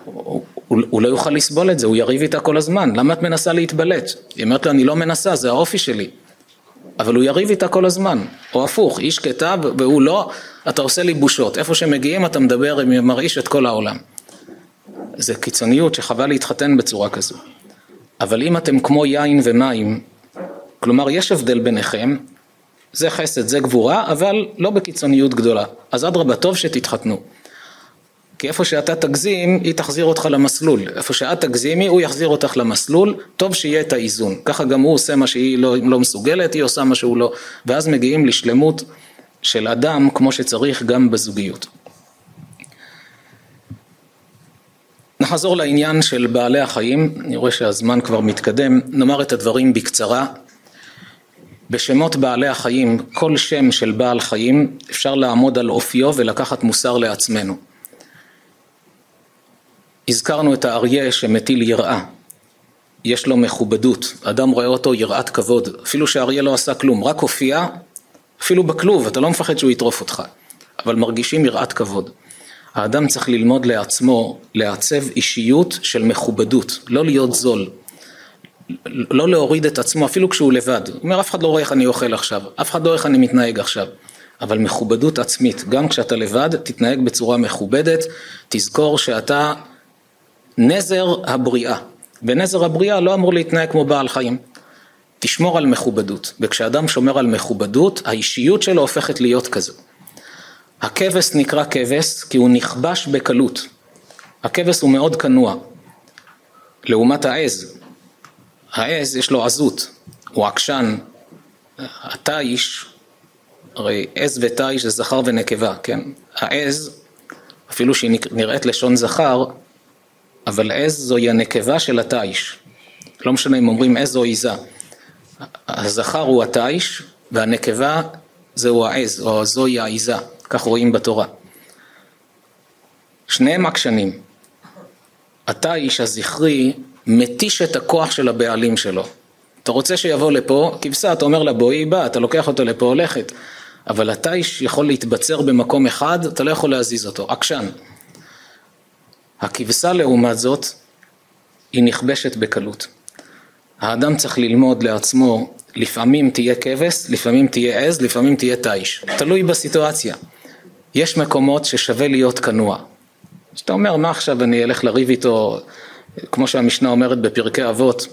Speaker 1: הוא, הוא, לא יוכל לסבול את זה, הוא יריב איתה כל הזמן, למה את מנסה להתבלט? היא אומרת לו, אני לא מנסה, זה האופי שלי. אבל הוא יריב איתה כל הזמן, או הפוך, היא שקטה והוא לא, אתה עושה לי בושות, איפה שמגיעים אתה מדבר, מרעיש את כל העולם. זה קיצוניות שחבל להתחתן בצורה כזו. אבל אם אתם כמו יין ומים, כלומר יש הבדל ביניכם, זה חסד, זה גבורה, אבל לא בקיצוניות גדולה. אז אדרבה, טוב שתתחתנו. כי איפה שאתה תגזים, היא תחזיר אותך למסלול. איפה שאת תגזימי, הוא יחזיר אותך למסלול, טוב שיהיה את האיזון. ככה גם הוא עושה מה שהיא לא, לא מסוגלת, היא עושה מה שהוא לא. ואז מגיעים לשלמות של אדם כמו שצריך גם בזוגיות. נחזור לעניין של בעלי החיים, אני רואה שהזמן כבר מתקדם, נאמר את הדברים בקצרה. בשמות בעלי החיים, כל שם של בעל חיים אפשר לעמוד על אופיו ולקחת מוסר לעצמנו. הזכרנו את האריה שמטיל יראה, יש לו מכובדות, אדם רואה אותו יראת כבוד, אפילו שהאריה לא עשה כלום, רק הופיע, אפילו בכלוב, אתה לא מפחד שהוא יטרוף אותך, אבל מרגישים יראת כבוד. האדם צריך ללמוד לעצמו לעצב אישיות של מכובדות, לא להיות זול, לא להוריד את עצמו אפילו כשהוא לבד. הוא אומר אף אחד לא רואה איך אני אוכל עכשיו, אף אחד לא רואה איך אני מתנהג עכשיו. אבל מכובדות עצמית, גם כשאתה לבד, תתנהג בצורה מכובדת, תזכור שאתה נזר הבריאה, ונזר הבריאה לא אמור להתנהג כמו בעל חיים. תשמור על מכובדות, וכשאדם שומר על מכובדות, האישיות שלו הופכת להיות כזו. הכבש נקרא כבש כי הוא נכבש בקלות. הכבש הוא מאוד כנוע, לעומת העז. העז יש לו עזות, הוא עקשן. התיש, הרי עז ותיש זה זכר ונקבה, כן? העז, אפילו שהיא נראית לשון זכר, אבל עז זוהי הנקבה של התיש. לא משנה אם אומרים עז או עיזה. הזכר הוא התיש והנקבה זהו העז או זוהי העיזה, כך רואים בתורה. שניהם עקשנים. התיש הזכרי מתיש את הכוח של הבעלים שלו. אתה רוצה שיבוא לפה, כבשה, אתה אומר לה בואי, בא, אתה לוקח אותו לפה, הולכת. אבל התיש יכול להתבצר במקום אחד, אתה לא יכול להזיז אותו, עקשן. הכבשה לעומת זאת, היא נכבשת בקלות. האדם צריך ללמוד לעצמו, לפעמים תהיה כבש, לפעמים תהיה עז, לפעמים תהיה תיש. תלוי בסיטואציה. יש מקומות ששווה להיות כנוע. כשאתה אומר, מה עכשיו אני אלך לריב איתו, כמו שהמשנה אומרת בפרקי אבות,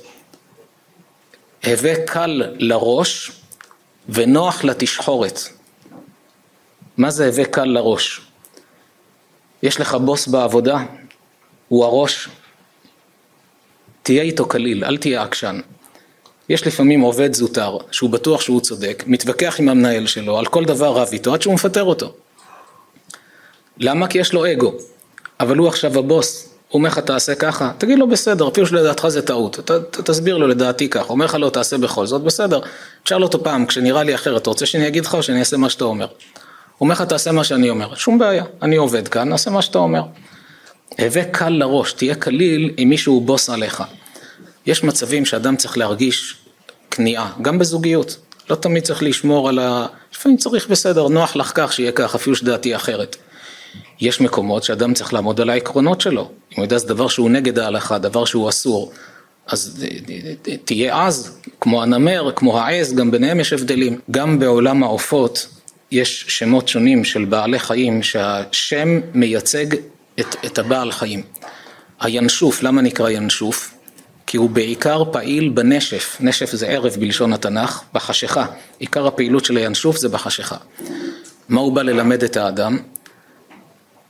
Speaker 1: הווה קל לראש ונוח לתשחורת. מה זה הווה קל לראש? יש לך בוס בעבודה, הוא הראש, תהיה איתו קליל, אל תהיה עקשן. יש לפעמים עובד זוטר, שהוא בטוח שהוא צודק, מתווכח עם המנהל שלו, על כל דבר רב איתו, עד שהוא מפטר אותו. למה? כי יש לו אגו. אבל הוא עכשיו הבוס, הוא אומר לך תעשה ככה, תגיד לו בסדר, אפילו שלדעתך זה טעות, ת, ת, תסביר לו לדעתי ככה, אומר לך לא תעשה בכל זאת, בסדר, תשאל אותו פעם, כשנראה לי אחרת, אתה רוצה שאני אגיד לך או שאני אעשה מה שאתה אומר? הוא אומר לך תעשה מה שאני אומר, שום בעיה, אני עובד כאן, נעשה מה שאתה אומר. הווה קל לראש, תהיה קליל אם מישהו בוס עליך. יש מצבים שאדם צריך להרגיש כניעה, גם בזוגיות, לא תמיד צריך לשמור על ה... לפעמים צריך בסדר, נוח לך כך שיהיה כך, אפילו שדעתי אחרת. יש מקומות שאדם צריך לעמוד על העקרונות שלו. אם הוא יודע שזה דבר שהוא נגד ההלכה, דבר שהוא אסור, אז תהיה עז, כמו הנמר, כמו העז, גם ביניהם יש הבדלים. גם בעולם העופות יש שמות שונים של בעלי חיים שהשם מייצג את, את הבעל חיים. הינשוף, למה נקרא ינשוף? כי הוא בעיקר פעיל בנשף, נשף זה ערב בלשון התנ"ך, בחשיכה. עיקר הפעילות של הינשוף זה בחשיכה. מה הוא בא ללמד את האדם?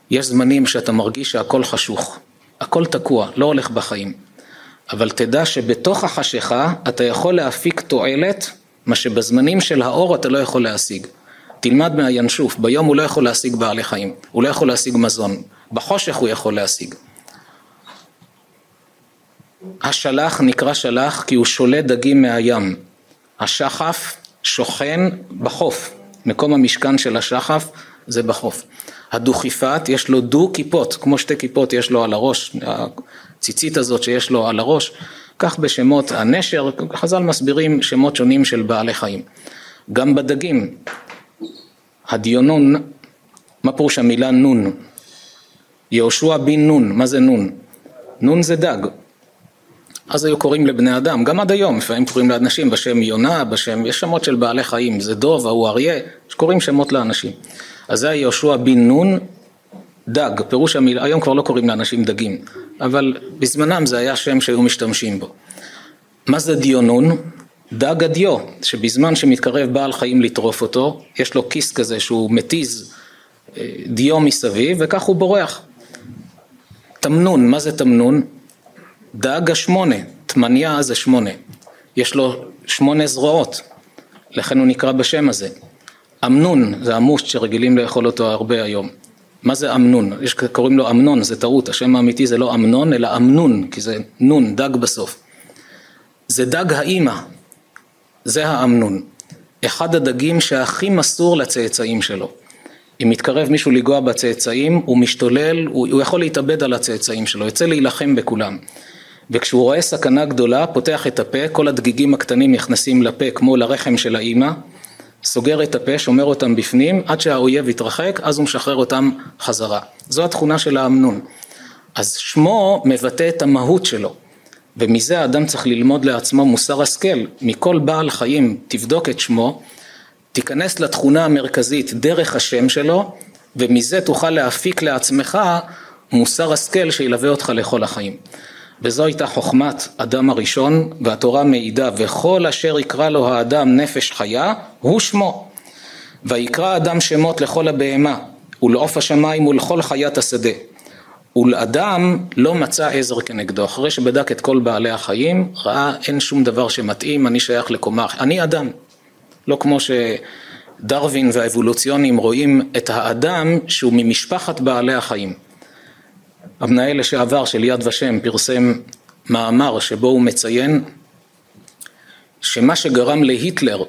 Speaker 1: יש זמנים שאתה מרגיש שהכל חשוך, הכל תקוע, לא הולך בחיים. אבל תדע שבתוך החשיכה אתה יכול להפיק תועלת, מה שבזמנים של האור אתה לא יכול להשיג. תלמד מהינשוף, ביום הוא לא יכול להשיג בעלי חיים, הוא לא יכול להשיג מזון, בחושך הוא יכול להשיג. השלח נקרא שלח כי הוא שולט דגים מהים. השחף שוכן בחוף, מקום המשכן של השחף זה בחוף. הדוכיפת יש לו דו כיפות, כמו שתי כיפות יש לו על הראש, הציצית הזאת שיש לו על הראש, כך בשמות הנשר, חז"ל מסבירים שמות שונים של בעלי חיים. גם בדגים, הדיונון, מה פירוש המילה נון? יהושע בן נון, מה זה נון? נון זה דג. אז היו קוראים לבני אדם, גם עד היום, לפעמים קוראים לאנשים בשם יונה, בשם, יש שמות של בעלי חיים, זה דוב, ההוא אריה, קוראים שמות לאנשים. אז זה היה יהושע בן נון, דג, פירוש המילה, היום כבר לא קוראים לאנשים דגים, אבל בזמנם זה היה שם שהיו משתמשים בו. מה זה דיונון? דג הדיו, שבזמן שמתקרב בעל חיים לטרוף אותו, יש לו כיס כזה שהוא מתיז אה, דיו מסביב וכך הוא בורח. תמנון, מה זה תמנון? דג השמונה, תמניה זה שמונה, יש לו שמונה זרועות, לכן הוא נקרא בשם הזה. אמנון זה המושט שרגילים לאכול אותו הרבה היום. מה זה אמנון? יש קוראים לו אמנון, זה טעות, השם האמיתי זה לא אמנון אלא אמנון, כי זה נון, דג בסוף. זה דג האימא, זה האמנון. אחד הדגים שהכי מסור לצאצאים שלו. אם מתקרב מישהו לגוע בצאצאים, הוא משתולל, הוא, הוא יכול להתאבד על הצאצאים שלו, יוצא להילחם בכולם. וכשהוא רואה סכנה גדולה, פותח את הפה, כל הדגיגים הקטנים נכנסים לפה כמו לרחם של האימא, סוגר את הפה, שומר אותם בפנים, עד שהאויב יתרחק, אז הוא משחרר אותם חזרה. זו התכונה של האמנון. אז שמו מבטא את המהות שלו, ומזה האדם צריך ללמוד לעצמו מוסר השכל. מכל בעל חיים תבדוק את שמו, תיכנס לתכונה המרכזית דרך השם שלו, ומזה תוכל להפיק לעצמך מוסר השכל שילווה אותך לכל החיים. וזו הייתה חוכמת אדם הראשון, והתורה מעידה, וכל אשר יקרא לו האדם נפש חיה, הוא שמו. ויקרא אדם שמות לכל הבהמה, ולעוף השמיים ולכל חיית השדה. ולאדם לא מצא עזר כנגדו, אחרי שבדק את כל בעלי החיים, ראה אין שום דבר שמתאים, אני שייך לקומה, אני אדם. לא כמו שדרווין והאבולוציונים רואים את האדם שהוא ממשפחת בעלי החיים. המנהל לשעבר של יד ושם פרסם מאמר שבו הוא מציין שמה שגרם להיטלר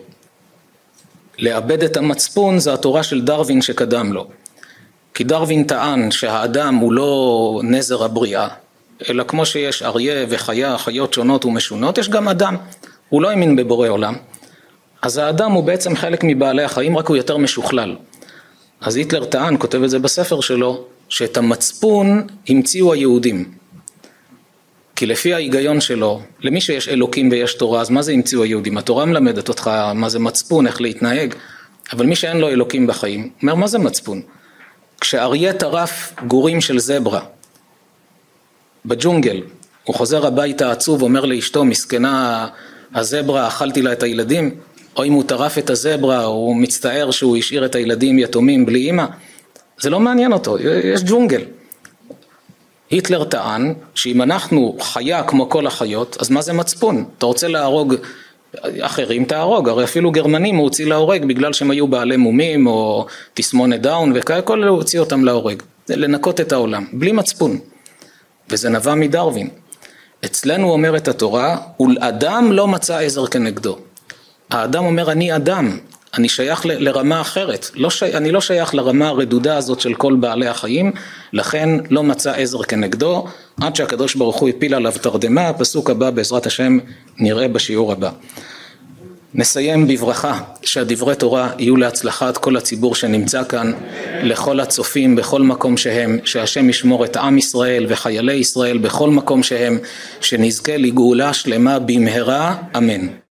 Speaker 1: לאבד את המצפון זה התורה של דרווין שקדם לו. כי דרווין טען שהאדם הוא לא נזר הבריאה, אלא כמו שיש אריה וחיה, חיות שונות ומשונות, יש גם אדם. הוא לא האמין בבורא עולם. אז האדם הוא בעצם חלק מבעלי החיים, רק הוא יותר משוכלל. אז היטלר טען, כותב את זה בספר שלו, שאת המצפון המציאו היהודים. כי לפי ההיגיון שלו, למי שיש אלוקים ויש תורה, אז מה זה המציאו היהודים? התורה מלמדת אותך מה זה מצפון, איך להתנהג, אבל מי שאין לו אלוקים בחיים, אומר מה זה מצפון? כשאריה טרף גורים של זברה בג'ונגל, הוא חוזר הביתה עצוב, אומר לאשתו, מסכנה הזברה, אכלתי לה את הילדים, או אם הוא טרף את הזברה, הוא מצטער שהוא השאיר את הילדים יתומים בלי אימא, זה לא מעניין אותו, יש ג'ונגל. היטלר טען שאם אנחנו חיה כמו כל החיות, אז מה זה מצפון? אתה רוצה להרוג אחרים, תהרוג, הרי אפילו גרמנים הוא הוציא להורג בגלל שהם היו בעלי מומים או תסמונת דאון וכאלה, כל אלה הוא הוציא אותם להורג. לנקות את העולם, בלי מצפון. וזה נבע מדרווין. אצלנו אומרת התורה, ולאדם לא מצא עזר כנגדו. האדם אומר אני אדם, אני שייך ל- לרמה אחרת, לא שי, אני לא שייך לרמה הרדודה הזאת של כל בעלי החיים, לכן לא מצא עזר כנגדו, עד שהקדוש ברוך הוא הפיל עליו תרדמה, הפסוק הבא בעזרת השם נראה בשיעור הבא. נסיים בברכה שהדברי תורה יהיו להצלחת כל הציבור שנמצא כאן, לכל הצופים בכל מקום שהם, שהשם ישמור את עם ישראל וחיילי ישראל בכל מקום שהם, שנזכה לגאולה שלמה במהרה, אמן.